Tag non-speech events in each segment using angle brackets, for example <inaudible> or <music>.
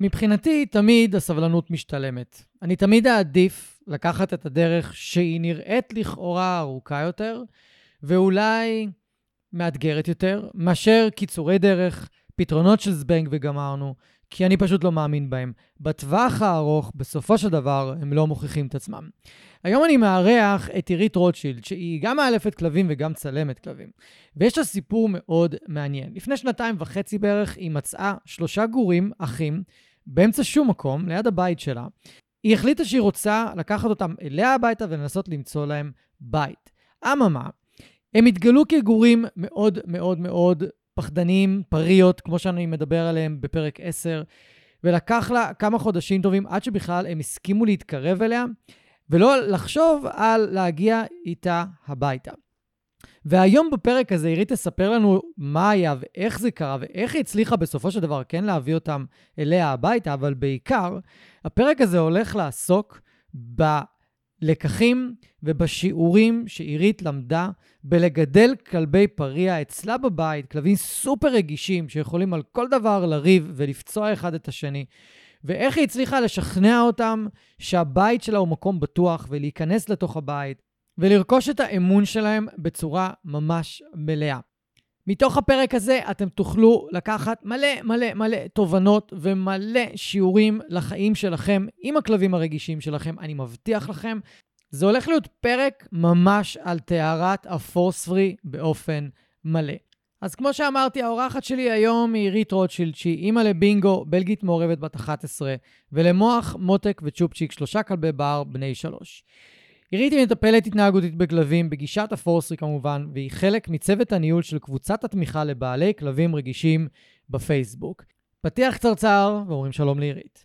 מבחינתי, תמיד הסבלנות משתלמת. אני תמיד אעדיף לקחת את הדרך שהיא נראית לכאורה ארוכה יותר, ואולי מאתגרת יותר, מאשר קיצורי דרך, פתרונות של זבנג וגמרנו, כי אני פשוט לא מאמין בהם. בטווח הארוך, בסופו של דבר, הם לא מוכיחים את עצמם. היום אני מארח את עירית רוטשילד, שהיא גם מאלפת כלבים וגם צלמת כלבים. ויש לה סיפור מאוד מעניין. לפני שנתיים וחצי בערך היא מצאה שלושה גורים, אחים, באמצע שום מקום, ליד הבית שלה. היא החליטה שהיא רוצה לקחת אותם אליה הביתה ולנסות למצוא להם בית. אממה, הם התגלו כגורים מאוד מאוד מאוד פחדנים, פריות, כמו שאני מדבר עליהם בפרק 10, ולקח לה כמה חודשים טובים עד שבכלל הם הסכימו להתקרב אליה, ולא לחשוב על להגיע איתה הביתה. והיום בפרק הזה עירית תספר לנו מה היה ואיך זה קרה ואיך היא הצליחה בסופו של דבר כן להביא אותם אליה הביתה, אבל בעיקר, הפרק הזה הולך לעסוק בלקחים ובשיעורים שעירית למדה בלגדל כלבי פריה אצלה בבית, כלבים סופר רגישים שיכולים על כל דבר לריב ולפצוע אחד את השני. ואיך היא הצליחה לשכנע אותם שהבית שלה הוא מקום בטוח ולהיכנס לתוך הבית ולרכוש את האמון שלהם בצורה ממש מלאה. מתוך הפרק הזה אתם תוכלו לקחת מלא מלא מלא תובנות ומלא שיעורים לחיים שלכם עם הכלבים הרגישים שלכם. אני מבטיח לכם, זה הולך להיות פרק ממש על טהרת הפורס-פרי באופן מלא. אז כמו שאמרתי, האורחת שלי היום היא עירית רוטשילד, שהיא אימא לבינגו, בלגית מעורבת בת 11, ולמוח, מותק וצ'ופצ'יק, שלושה כלבי בר בני שלוש. עירית היא מטפלת התנהגותית בכלבים, בגישת הפורסרי כמובן, והיא חלק מצוות הניהול של קבוצת התמיכה לבעלי כלבים רגישים בפייסבוק. פתיח קצרצר, ואומרים שלום לעירית.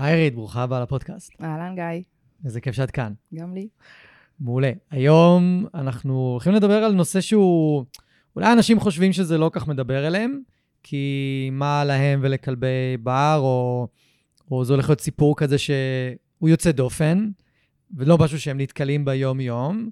היי ריד, ברוכה הבאה לפודקאסט. אהלן, גיא. איזה כיף שאת כאן. גם לי. מעולה. היום אנחנו הולכים לדבר על נושא שהוא, אולי אנשים חושבים שזה לא כך מדבר אליהם, כי מה להם ולכלבי בר, או, או זה הולך להיות סיפור כזה שהוא יוצא דופן, ולא משהו שהם נתקלים ביום-יום,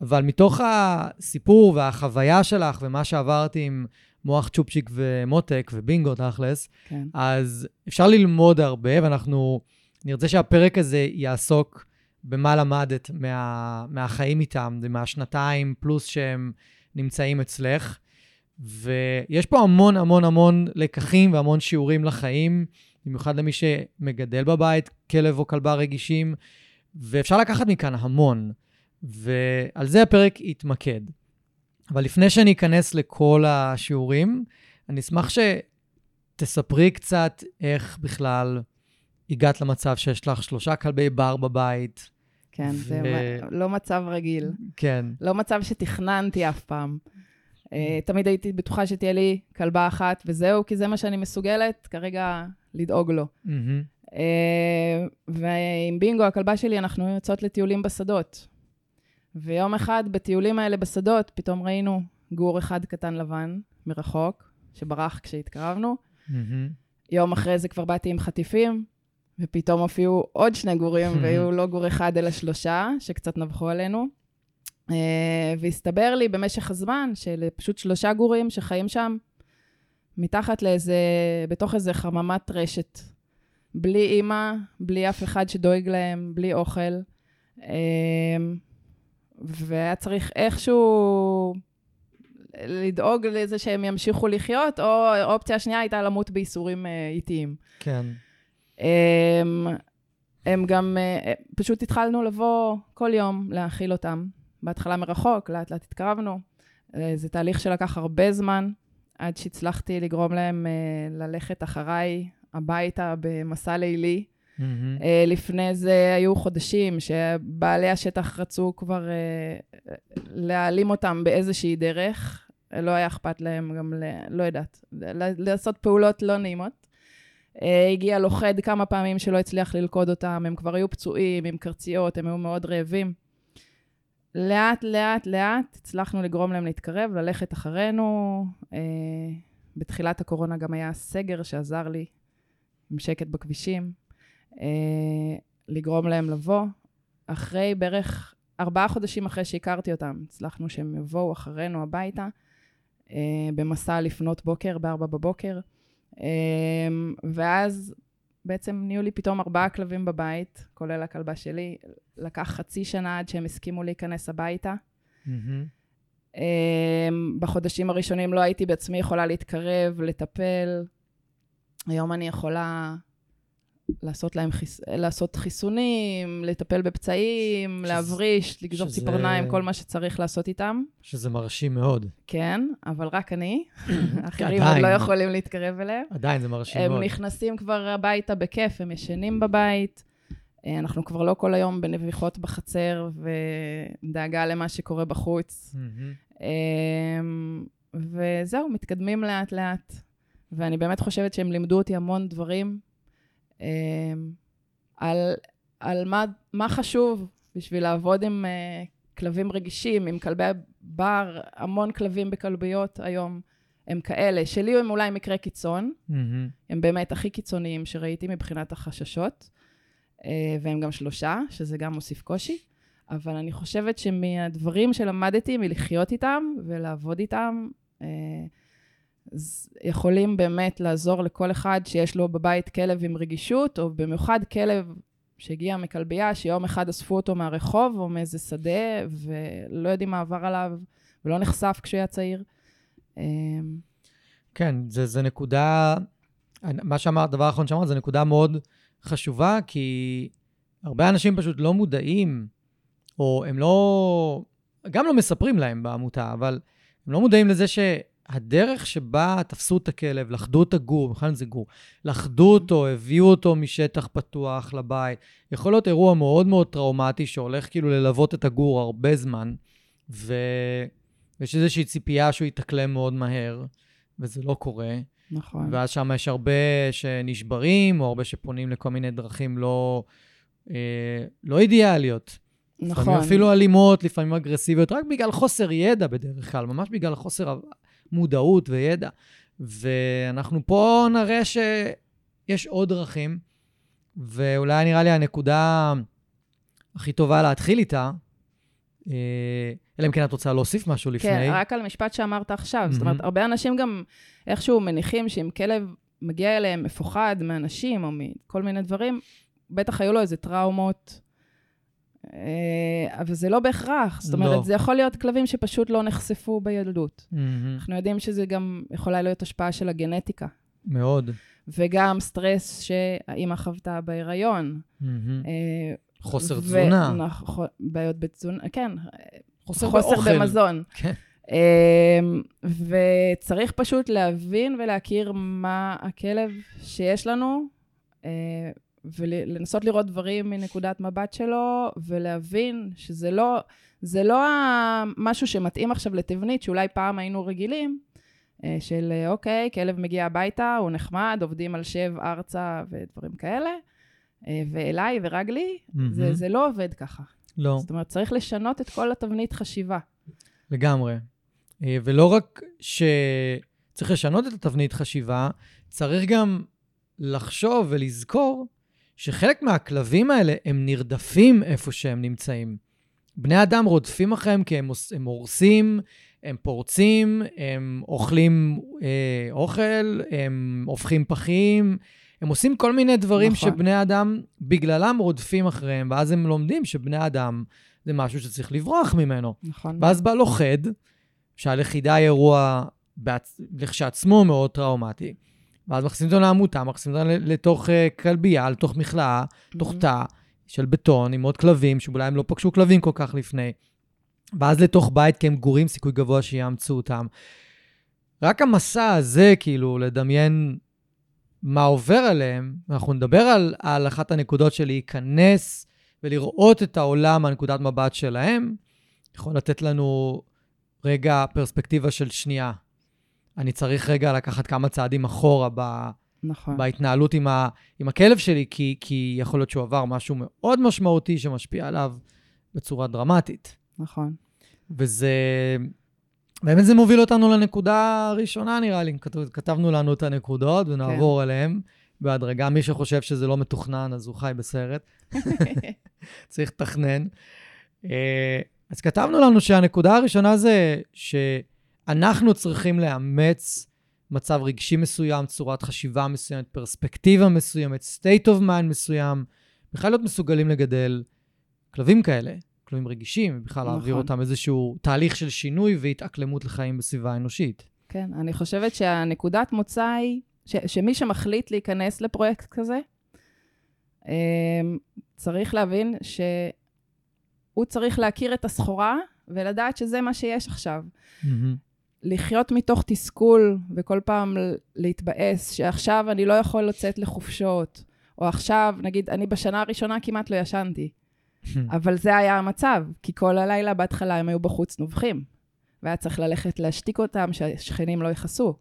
אבל מתוך הסיפור והחוויה שלך ומה שעברתי עם מוח צ'ופצ'יק ומותק ובינגו תכלס, כן. אז אפשר ללמוד הרבה, ואנחנו נרצה שהפרק הזה יעסוק במה למדת מה, מהחיים איתם, מהשנתיים פלוס שהם נמצאים אצלך. ויש פה המון המון המון לקחים והמון שיעורים לחיים, במיוחד למי שמגדל בבית כלב או כלבה רגישים, ואפשר לקחת מכאן המון, ועל זה הפרק יתמקד. אבל לפני שאני אכנס לכל השיעורים, אני אשמח שתספרי קצת איך בכלל הגעת למצב שיש לך שלושה כלבי בר בבית. כן, ו... זה לא מצב רגיל. כן. לא מצב שתכננתי אף פעם. אה, תמיד הייתי בטוחה שתהיה לי כלבה אחת וזהו, כי זה מה שאני מסוגלת כרגע לדאוג לו. אה, ועם בינגו, הכלבה שלי, אנחנו יוצאות לטיולים בשדות. ויום אחד, בטיולים האלה בשדות, פתאום ראינו גור אחד קטן לבן, מרחוק, שברח כשהתקרבנו. Mm-hmm. יום אחרי זה כבר באתי עם חטיפים, ופתאום הופיעו עוד שני גורים. והיו לא גור אחד אלא שלושה, שקצת נבחו עלינו. Uh, והסתבר לי במשך הזמן של פשוט שלושה גורים שחיים שם, מתחת לאיזה, בתוך איזה חממת רשת. בלי אימא, בלי אף אחד שדואג להם, בלי אוכל. Uh, והיה צריך איכשהו לדאוג לזה שהם ימשיכו לחיות, או האופציה השנייה הייתה למות בייסורים אה, איטיים. כן. הם, הם גם, אה, פשוט התחלנו לבוא כל יום להאכיל אותם. בהתחלה מרחוק, לאט לאט התקרבנו. אה, זה תהליך שלקח הרבה זמן, עד שהצלחתי לגרום להם אה, ללכת אחריי הביתה במסע לילי. Mm-hmm. לפני זה היו חודשים שבעלי השטח רצו כבר להעלים אותם באיזושהי דרך. לא היה אכפת להם גם, ל, לא יודעת, לעשות פעולות לא נעימות. הגיע לוכד כמה פעמים שלא הצליח ללכוד אותם, הם כבר היו פצועים, עם קרציות, הם היו מאוד רעבים. לאט, לאט, לאט הצלחנו לגרום להם להתקרב, ללכת אחרינו. אה, בתחילת הקורונה גם היה סגר שעזר לי עם שקט בכבישים, אה, לגרום להם לבוא. אחרי בערך ארבעה חודשים אחרי שהכרתי אותם, הצלחנו שהם יבואו אחרינו הביתה, אה, במסע לפנות בוקר, בארבע בבוקר. ואז בעצם נהיו לי פתאום ארבעה כלבים בבית, כולל הכלבה שלי. לקח חצי שנה עד שהם הסכימו להיכנס הביתה. Mm-hmm. בחודשים הראשונים לא הייתי בעצמי יכולה להתקרב, לטפל. היום אני יכולה לעשות להם חיס... לעשות חיסונים, לטפל בפצעים, שזה... להבריש, לגזור שזה... ציפורניים, כל מה שצריך לעשות איתם. שזה מרשים מאוד. כן, אבל רק אני. <laughs> אחרים עוד לא יכולים להתקרב אליהם. עדיין זה מרשים הם מאוד. הם נכנסים כבר הביתה בכיף, הם ישנים בבית. אה, אנחנו כבר לא כל היום בנביחות בחצר ודאגה למה שקורה בחוץ. אמ, וזהו, מתקדמים לאט-לאט. ואני באמת חושבת שהם לימדו אותי המון דברים על, על מה, מה חשוב בשביל לעבוד עם uh, כלבים רגישים, עם כלבי בר, המון כלבים בכלביות היום הם כאלה. שלי הם אולי מקרה קיצון, mm-hmm. הם באמת הכי קיצוניים שראיתי מבחינת החששות, uh, והם גם שלושה, שזה גם מוסיף קושי. אבל אני חושבת שמהדברים שלמדתי, מלחיות איתם ולעבוד איתם, יכולים באמת לעזור לכל אחד שיש לו בבית כלב עם רגישות, או במיוחד כלב שהגיע מכלבייה, שיום אחד אספו אותו מהרחוב או מאיזה שדה, ולא יודעים מה עבר עליו, ולא נחשף כשהוא היה צעיר. אמ, כן, זה, זה נקודה, מה שאמרת, הדבר האחרון שאמרת, זו נקודה מאוד חשובה, כי הרבה אנשים פשוט לא מודעים, או הם לא, גם לא מספרים להם בעמותה, אבל הם לא מודעים לזה ש... הדרך שבה תפסו את הכלב, לכדו את הגור, בכלל זה גור, לכדו אותו, הביאו אותו משטח פתוח לבית, יכול להיות אירוע מאוד מאוד טראומטי שהולך כאילו ללוות את הגור הרבה זמן, ויש איזושהי ציפייה שהוא יתאקלם מאוד מהר, וזה לא קורה. נכון. ואז שם יש הרבה שנשברים, או הרבה שפונים לכל מיני דרכים לא, אה, לא אידיאליות. נכון. לפעמים אפילו אלימות, לפעמים אגרסיביות, רק בגלל חוסר ידע בדרך כלל, ממש בגלל חוסר מודעות וידע. ואנחנו פה נראה שיש עוד דרכים, ואולי נראה לי הנקודה הכי טובה להתחיל איתה, אה, אלא אם כן את רוצה להוסיף משהו לפני. כן, רק על המשפט שאמרת עכשיו. Mm-hmm. זאת אומרת, הרבה אנשים גם איכשהו מניחים שאם כלב מגיע אליהם מפוחד מאנשים או מכל מיני דברים, בטח היו לו איזה טראומות אבל זה לא בהכרח. זאת אומרת, לא. זה יכול להיות כלבים שפשוט לא נחשפו בילדות. Mm-hmm. אנחנו יודעים שזה גם יכולה להיות השפעה של הגנטיקה. מאוד. וגם סטרס שהאימא חוותה בהיריון. Mm-hmm. חוסר ו- תזונה. נכון, בעיות בתזונה, כן. חוסר, חוסר באוכל. במזון. כן. וצריך פשוט להבין ולהכיר מה הכלב שיש לנו, ולנסות לראות דברים מנקודת מבט שלו, ולהבין שזה לא, זה לא משהו שמתאים עכשיו לתבנית, שאולי פעם היינו רגילים, אה, של אוקיי, כלב מגיע הביתה, הוא נחמד, עובדים על שב ארצה ודברים כאלה, אה, ואליי ורגלי, mm-hmm. זה, זה לא עובד ככה. לא. זאת אומרת, צריך לשנות את כל התבנית חשיבה. לגמרי. אה, ולא רק שצריך לשנות את התבנית חשיבה, צריך גם לחשוב ולזכור שחלק מהכלבים האלה הם נרדפים איפה שהם נמצאים. בני אדם רודפים אחריהם כי הם, הם הורסים, הם פורצים, הם אוכלים אה, אוכל, הם הופכים פחים, הם עושים כל מיני דברים נכון. שבני אדם בגללם רודפים אחריהם, ואז הם לומדים שבני אדם זה משהו שצריך לברוח ממנו. נכון. ואז בא לוכד, שהלכידה היא אירוע בעצ... לכשעצמו מאוד טראומטי. ואז מכניסים אותם לעמותה, מכניסים אותם לתוך uh, כלבייה, לתוך מכלאה, תוך Mhm. תא של בטון עם עוד כלבים, שאולי הם לא פגשו כלבים כל כך לפני. ואז לתוך בית, כי הם גורים, סיכוי גבוה שיאמצו אותם. רק המסע הזה, כאילו, לדמיין מה עובר עליהם, אנחנו נדבר על, על אחת הנקודות של להיכנס ולראות את העולם מהנקודת מבט שלהם, יכול לתת לנו רגע פרספקטיבה של שנייה. אני צריך רגע לקחת כמה צעדים אחורה ב, נכון. בהתנהלות עם, ה, עם הכלב שלי, כי, כי יכול להיות שהוא עבר משהו מאוד משמעותי שמשפיע עליו בצורה דרמטית. נכון. וזה... באמת זה מוביל אותנו לנקודה הראשונה, נראה לי. כתבנו לנו את הנקודות ונעבור כן. אליהן בהדרגה. מי שחושב שזה לא מתוכנן, אז הוא חי בסרט. <laughs> צריך לתכנן. אה, אז כתבנו לנו שהנקודה הראשונה זה שאנחנו צריכים לאמץ מצב רגשי מסוים, צורת חשיבה מסוימת, פרספקטיבה מסוימת, state of mind מסוים, בכלל להיות מסוגלים לגדל כלבים כאלה, כלבים רגישים, ובכלל נכון. להעביר אותם איזשהו תהליך של שינוי והתאקלמות לחיים בסביבה האנושית. כן, אני חושבת שהנקודת מוצא היא ש, שמי שמחליט להיכנס לפרויקט כזה, אמ, צריך להבין שהוא צריך להכיר את הסחורה ולדעת שזה מה שיש עכשיו. לחיות מתוך תסכול וכל פעם להתבאס שעכשיו אני לא יכול לצאת לחופשות, או עכשיו, נגיד, אני בשנה הראשונה כמעט לא ישנתי, <laughs> אבל זה היה המצב, כי כל הלילה בהתחלה הם היו בחוץ נובחים, והיה צריך ללכת להשתיק אותם, שהשכנים לא יכעסו.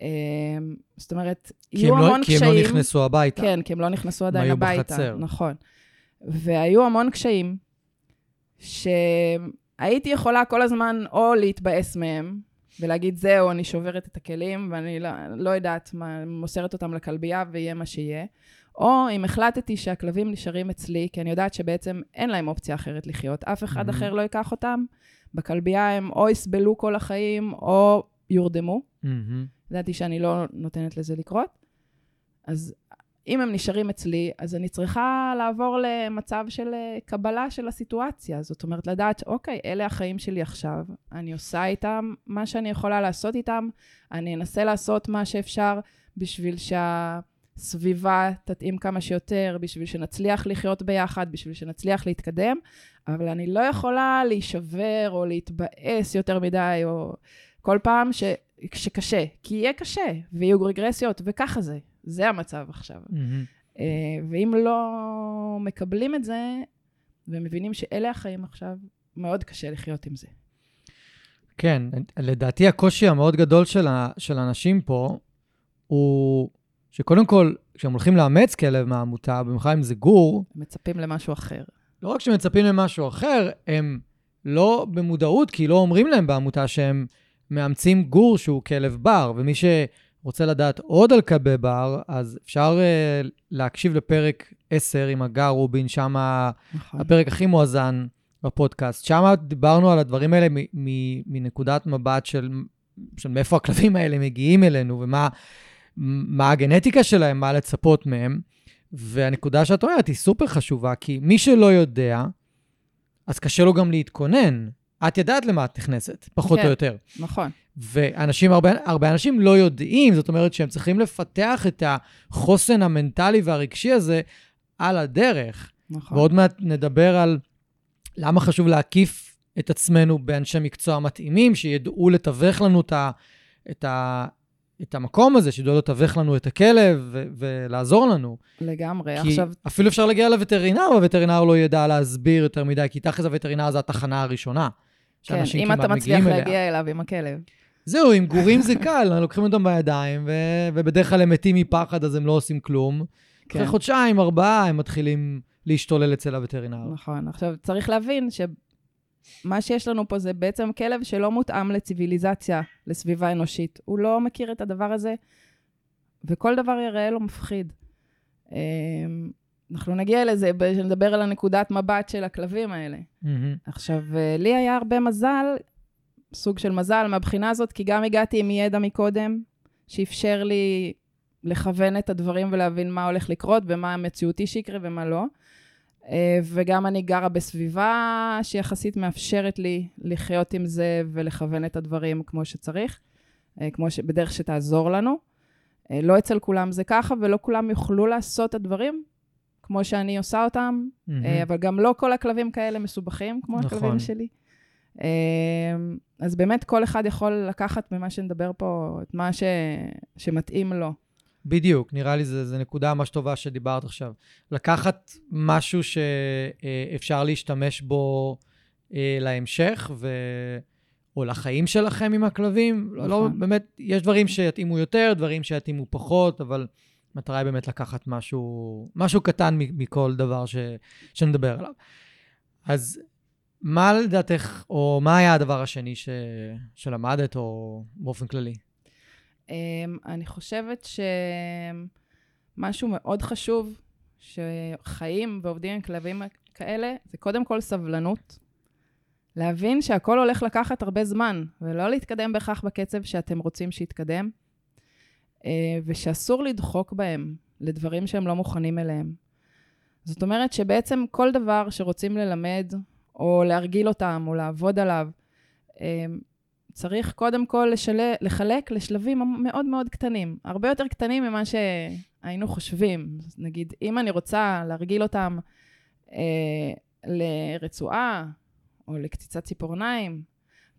אמ, זאת אומרת, כי יהיו הם לא- המון כי קשיים. הם לא נכנסו הביתה. כן, כי הם לא נכנסו עדיין היו הביתה. בחצר. נכון. והיו המון קשיים, שהייתי יכולה כל הזמן או להתבאס מהם, ולהגיד, זהו, אני שוברת את הכלים, ואני לא, לא יודעת מה, מוסרת אותם לכלבייה ויהיה מה שיהיה. או אם החלטתי שהכלבים נשארים אצלי, כי אני יודעת שבעצם אין להם אופציה אחרת לחיות, אף אחד Mhm. אחר לא ייקח אותם, בכלבייה הם או יסבלו כל החיים, או יורדמו. מהמם. ידעתי שאני לא נותנת לזה לקרות. אז אם הם נשארים אצלי, אז אני צריכה לעבור למצב של אה, קבלה של הסיטואציה. זאת אומרת, לדעת, אוקיי, אלה החיים שלי עכשיו, אני עושה איתם מה שאני יכולה לעשות איתם, אני אנסה לעשות מה שאפשר בשביל שהסביבה תתאים כמה שיותר, בשביל שנצליח לחיות ביחד, בשביל שנצליח להתקדם, אבל אני לא יכולה להישבר או להתבאס יותר מדי, או כל פעם ש... שקשה, כי יהיה קשה, ויהיו רגרסיות, וככה זה. זה המצב עכשיו. אה, ואם לא מקבלים את זה, ומבינים שאלה החיים עכשיו, מאוד קשה לחיות עם זה. כן, לדעתי הקושי המאוד גדול של, ה, של אנשים פה, הוא שקודם כל, כשהם הולכים לאמץ כלב מהעמותה, במיוחד אם זה גור, מצפים למשהו אחר. לא רק שמצפים למשהו אחר, הם לא במודעות, כי לא אומרים להם בעמותה שהם מאמצים גור שהוא כלב בר, ומי שרוצה לדעת עוד על כלבי בר, אז אפשר uh, להקשיב לפרק 10 עם הגר רובין, שם נכון. הפרק הכי מואזן בפודקאסט. שם דיברנו על הדברים האלה מ- מ- מנקודת מבט של, של מאיפה הכלבים האלה מגיעים אלינו, ומה מה הגנטיקה שלהם, מה לצפות מהם. והנקודה שאת אומרת היא סופר חשובה, כי מי שלא יודע, אז קשה לו גם להתכונן. את ידעת למה את נכנסת, פחות כן. או יותר. נכון. ואנשים, הרבה, הרבה אנשים לא יודעים, זאת אומרת שהם צריכים לפתח את החוסן המנטלי והרגשי הזה על הדרך. נכון. ועוד מעט נדבר על למה חשוב להקיף את עצמנו באנשי מקצוע מתאימים, שידעו לתווך לנו את, ה, את, ה, את המקום הזה, שידעו לתווך לנו את הכלב ו, ולעזור לנו. לגמרי. כי עכשיו, אפילו אפשר להגיע לווטרינר, והווטרינר לא ידע להסביר יותר מדי, כי תכל'ס הווטרינר זה התחנה הראשונה. כן, שאנשים אם כמעט אתה מצליח. להגיע אליו עם הכלב. זהו, עם גורים זה קל, <laughs> לוקחים אותם בידיים, ו... ובדרך כלל הם מתים מפחד, אז הם לא עושים כלום. כן. אחרי חודשיים, ארבעה, הם מתחילים להשתולל אצל הווטרינר. נכון. עכשיו, צריך להבין שמה שיש לנו פה זה בעצם כלב שלא מותאם לציוויליזציה, לסביבה אנושית. הוא לא מכיר את הדבר הזה, וכל דבר יראה לו מפחיד. אנחנו נגיע לזה כשנדבר על הנקודת מבט של הכלבים האלה. מהמם. עכשיו, אה, לי היה הרבה מזל, סוג של מזל מהבחינה הזאת, כי גם הגעתי עם ידע מקודם, שאפשר לי לכוון את הדברים ולהבין מה הולך לקרות ומה המציאותי שיקרה ומה לא. אה, וגם אני גרה בסביבה שיחסית מאפשרת לי לחיות עם זה ולכוון את הדברים כמו שצריך, אה, כמו ש... בדרך שתעזור לנו. לא אצל כולם זה ככה, ולא כולם יוכלו לעשות את הדברים כמו שאני עושה אותם, mm-hmm. אבל גם לא כל הכלבים כאלה מסובכים כמו נכון. הכלבים שלי. אז באמת כל אחד יכול לקחת ממה שנדבר פה את מה ש... שמתאים לו. בדיוק, נראה לי זו נקודה ממש טובה שדיברת עכשיו. לקחת משהו שאפשר להשתמש בו אה, להמשך, ו... או לחיים שלכם עם הכלבים. לא, לא, נכון. באמת, יש דברים שיתאימו יותר, דברים שיתאימו פחות, אבל המטרה היא באמת לקחת משהו, משהו קטן מכל דבר ש... שנדבר עליו. אז מה לדעתך, או מה היה הדבר השני ש... שלמדת, או באופן כללי? אמ, אני חושבת שמשהו מאוד חשוב, שחיים ועובדים עם כלבים כאלה, זה קודם כל סבלנות. להבין שהכל הולך לקחת הרבה זמן, ולא להתקדם בהכרח בקצב שאתם רוצים שיתקדם, ושאסור לדחוק בהם לדברים שהם לא מוכנים אליהם. זאת אומרת שבעצם כל דבר שרוצים ללמד, או להרגיל אותם, או לעבוד עליו, אמ, צריך קודם כל לשל... לחלק לשלבים מאוד מאוד קטנים, הרבה יותר קטנים ממה שהיינו חושבים. נגיד, אם אני רוצה להרגיל אותם אה, לרצועה או לקציצת ציפורניים,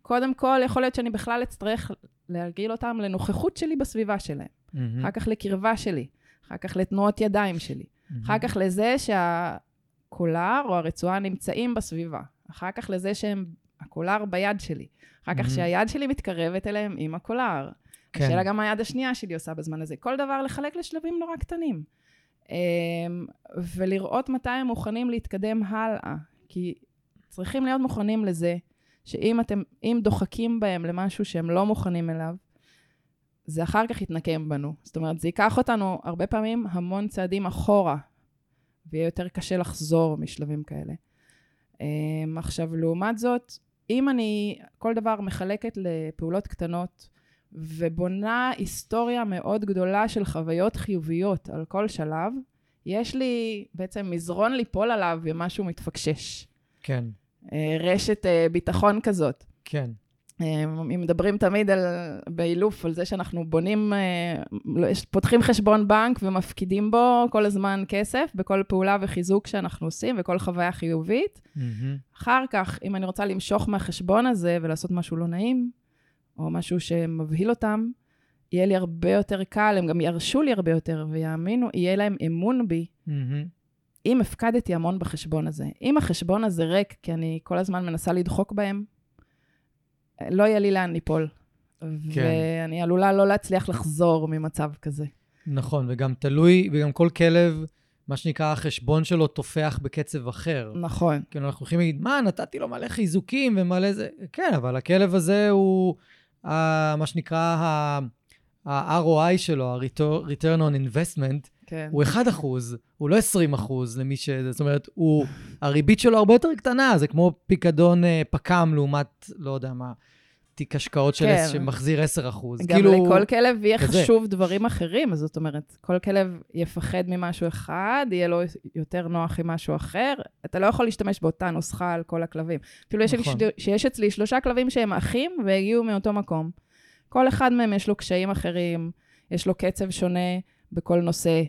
קודם כל יכול להיות שאני בכלל אצטרך להרגיל אותם לנוכחות שלי בסביבה שלהם, mm-hmm. אחר כך לקרבה שלי, אחר כך לתנועות ידיים שלי, mm-hmm. אחר כך לזה שהקולר או הרצועה נמצאים בסביבה, אחר כך לזה שהם, הקולר ביד שלי. אחר כך שהיד שלי מתקרבת אליהם עם הקולר. כן. השאלה גם מה היד השנייה שלי עושה בזמן הזה. כל דבר לחלק לשלבים נורא קטנים. אמ, ולראות מתי הם מוכנים להתקדם הלאה. כי צריכים להיות מוכנים לזה שאם אתם, אם דוחקים בהם למשהו שהם לא מוכנים אליו, זה אחר כך יתנקם בנו. זאת אומרת, זה ייקח אותנו הרבה פעמים המון צעדים אחורה, ויהיה יותר קשה לחזור משלבים כאלה. אמ, עכשיו, לעומת זאת, אם אני כל דבר מחלקת לפעולות קטנות ובונה היסטוריה מאוד גדולה של חוויות חיוביות על כל שלב, יש לי בעצם מזרון ליפול עליו ומשהו מתפקשש. כן. אה, רשת אה, ביטחון כזאת. כן. אם מדברים תמיד על, באילוף על זה שאנחנו בונים, אה, לא, פותחים חשבון בנק ומפקידים בו כל הזמן כסף בכל פעולה וחיזוק שאנחנו עושים וכל חוויה חיובית. Mm-hmm. אחר כך, אם אני רוצה למשוך מהחשבון הזה ולעשות משהו לא נעים, או משהו שמבהיל אותם, יהיה לי הרבה יותר קל, הם גם ירשו לי הרבה יותר ויאמינו, יהיה להם אמון בי. Mm-hmm. אם הפקדתי המון בחשבון הזה. אם החשבון הזה ריק, כי אני כל הזמן מנסה לדחוק בהם, לא יהיה לי לאן ליפול. כן. ואני עלולה לא להצליח לחזור ממצב כזה. נכון, וגם תלוי, וגם כל כלב, מה שנקרא, החשבון שלו תופח בקצב אחר. נכון. כאילו, אנחנו הולכים להגיד, מה, נתתי לו מלא חיזוקים ומלא זה... כן, אבל הכלב הזה הוא, מה שנקרא, ה-ROI שלו, ה-return on investment, כן. הוא 1 אחוז, הוא לא 20 אחוז למי ש... זאת אומרת, הוא, הריבית שלו הרבה יותר קטנה, זה כמו פיקדון אה, פק"ם לעומת, לא יודע מה, תיק השקעות של כן. שמחזיר 10 אחוז. גם כאילו, לכל כלב יהיה כזה. חשוב דברים אחרים, זאת אומרת, כל כלב יפחד ממשהו אחד, יהיה לו יותר נוח עם משהו אחר. אתה לא יכול להשתמש באותה נוסחה על כל הכלבים. אפילו נכון. יש, שיש אצלי שלושה כלבים שהם אחים והגיעו מאותו מקום. כל אחד מהם יש לו קשיים אחרים, יש לו קצב שונה. בכל נושא.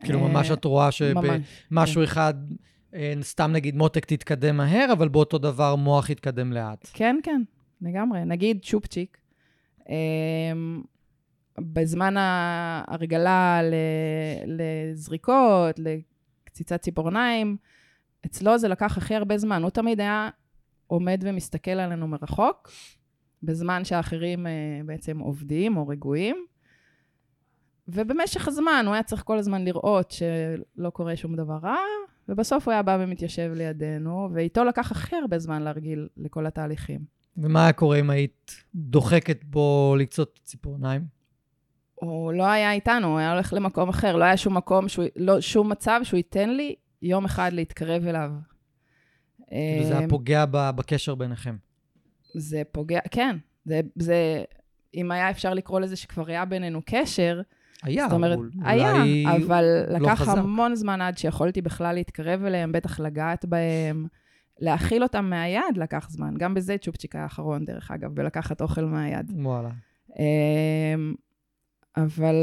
כאילו, ממש את רואה שבמשהו כן. אחד, אה, סתם נגיד מותק תתקדם מהר, אבל באותו דבר מוח יתקדם לאט. כן, כן, לגמרי. נגיד צ'ופצ'יק, אמ, בזמן ההרגלה לזריקות, לקציצת ציפורניים, אצלו זה לקח הכי הרבה זמן. הוא תמיד היה עומד ומסתכל עלינו מרחוק, בזמן שהאחרים אה, בעצם עובדים או רגועים. ובמשך הזמן הוא היה צריך כל הזמן לראות שלא קורה שום דבר רע, ובסוף הוא היה בא ומתיישב לידינו, ואיתו לקח הכי הרבה זמן להרגיל לכל התהליכים. ומה היה קורה אם היית דוחקת בו לקצות ציפורניים? הוא לא היה איתנו, הוא היה הולך למקום אחר, לא היה שום מקום, שהוא, לא, שום מצב שהוא ייתן לי יום אחד להתקרב אליו. כאילו זה היה אמ, פוגע בקשר ביניכם. זה פוגע, כן. זה, זה, אם היה אפשר לקרוא לזה שכבר היה בינינו קשר, היה, זאת אומרת, אולי היה, אבל לא לקח חזק. המון זמן עד שיכולתי בכלל להתקרב אליהם, בטח לגעת בהם. להאכיל אותם מהיד לקח זמן. גם בזה צ'ופצ'יק היה האחרון, דרך אגב, בלקחת אוכל מהיד. וואלה. אמ, אבל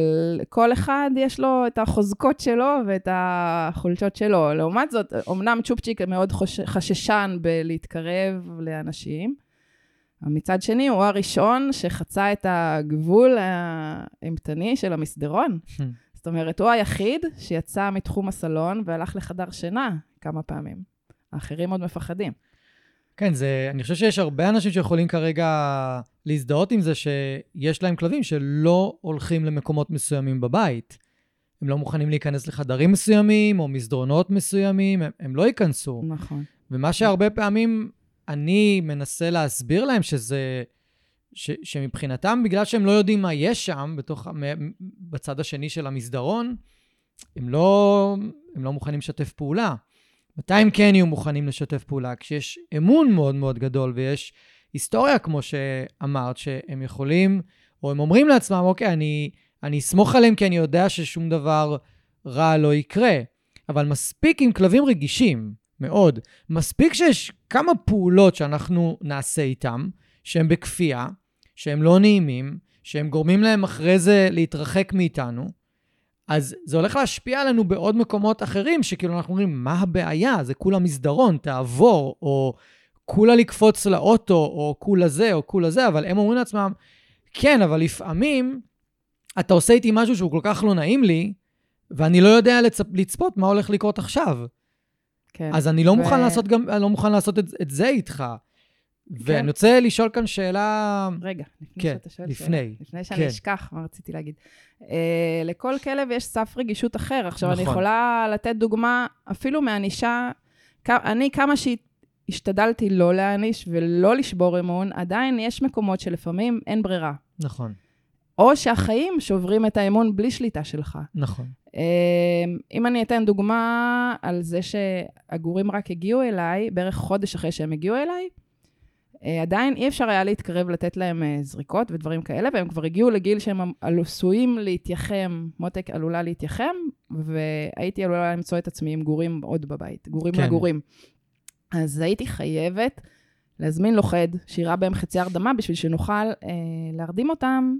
כל אחד יש לו את החוזקות שלו ואת החולשות שלו. לעומת זאת, אמנם צ'ופצ'יק מאוד חוש... חששן בלהתקרב לאנשים, מצד שני, הוא הראשון שחצה את הגבול האימתני של המסדרון. <laughs> זאת אומרת, הוא היחיד שיצא מתחום הסלון והלך לחדר שינה כמה פעמים. האחרים עוד מפחדים. כן, זה, אני חושב שיש הרבה אנשים שיכולים כרגע להזדהות עם זה שיש להם כלבים שלא הולכים למקומות מסוימים בבית. הם לא מוכנים להיכנס לחדרים מסוימים או מסדרונות מסוימים, הם, הם לא ייכנסו. נכון. ומה שהרבה פעמים אני מנסה להסביר להם שזה, ש, שמבחינתם, בגלל שהם לא יודעים מה יש שם, בתוך, בצד השני של המסדרון, הם לא, הם לא מוכנים לשתף פעולה. מתי הם כן יהיו מוכנים לשתף פעולה? כשיש אמון מאוד מאוד גדול ויש היסטוריה, כמו שאמרת, שהם יכולים, או הם אומרים לעצמם, אוקיי, אני, אני אסמוך עליהם כי אני יודע ששום דבר רע לא יקרה. אבל מספיק עם כלבים רגישים, מאוד. מספיק שיש כמה פעולות שאנחנו נעשה איתם, שהם בכפייה, שהם לא נעימים, שהם גורמים להם אחרי זה להתרחק מאיתנו, אז זה הולך להשפיע עלינו בעוד מקומות אחרים, שכאילו אנחנו אומרים, מה הבעיה? זה כולה מסדרון, תעבור, או כולה לקפוץ לאוטו, או כולה זה, או כולה זה, אבל הם אומרים לעצמם, כן, אבל לפעמים אתה עושה איתי משהו שהוא כל כך לא נעים לי, ואני לא יודע לצפ... לצפות מה הולך לקרות עכשיו. כן. אז אני לא ו- מוכן לעשות גם, אני לא מוכן לעשות את, את זה איתך. ואני רוצה לשאול כאן שאלה... רגע, לפני כן, שאתה שואל לפני. שאלה, לפני שאני כן. אשכח מה רציתי להגיד. אה, לכל כלב יש סף רגישות אחר. עכשיו, אני נכון. יכולה לתת דוגמה אפילו מענישה. אני, כמה שהשתדלתי לא להעניש ולא לשבור אמון, עדיין יש מקומות שלפעמים אין ברירה. נכון, או שהחיים שוברים את האמון בלי שליטה שלך. נכון. אה, אם אני אתן דוגמה על זה שהגורים רק הגיעו אליי, בערך חודש אחרי שהם הגיעו אליי, אה, עדיין אי אפשר היה להתקרב לתת להם אה, זריקות ודברים כאלה, והם כבר הגיעו לגיל שהם עשויים להתייחם, מותק עלולה להתייחם, והייתי עלולה למצוא את עצמי עם גורים עוד בבית, גורים כן. לגורים. אז הייתי חייבת להזמין לוכד, שירה בהם חצי הרדמה, בשביל שנוכל אה, להרדים אותם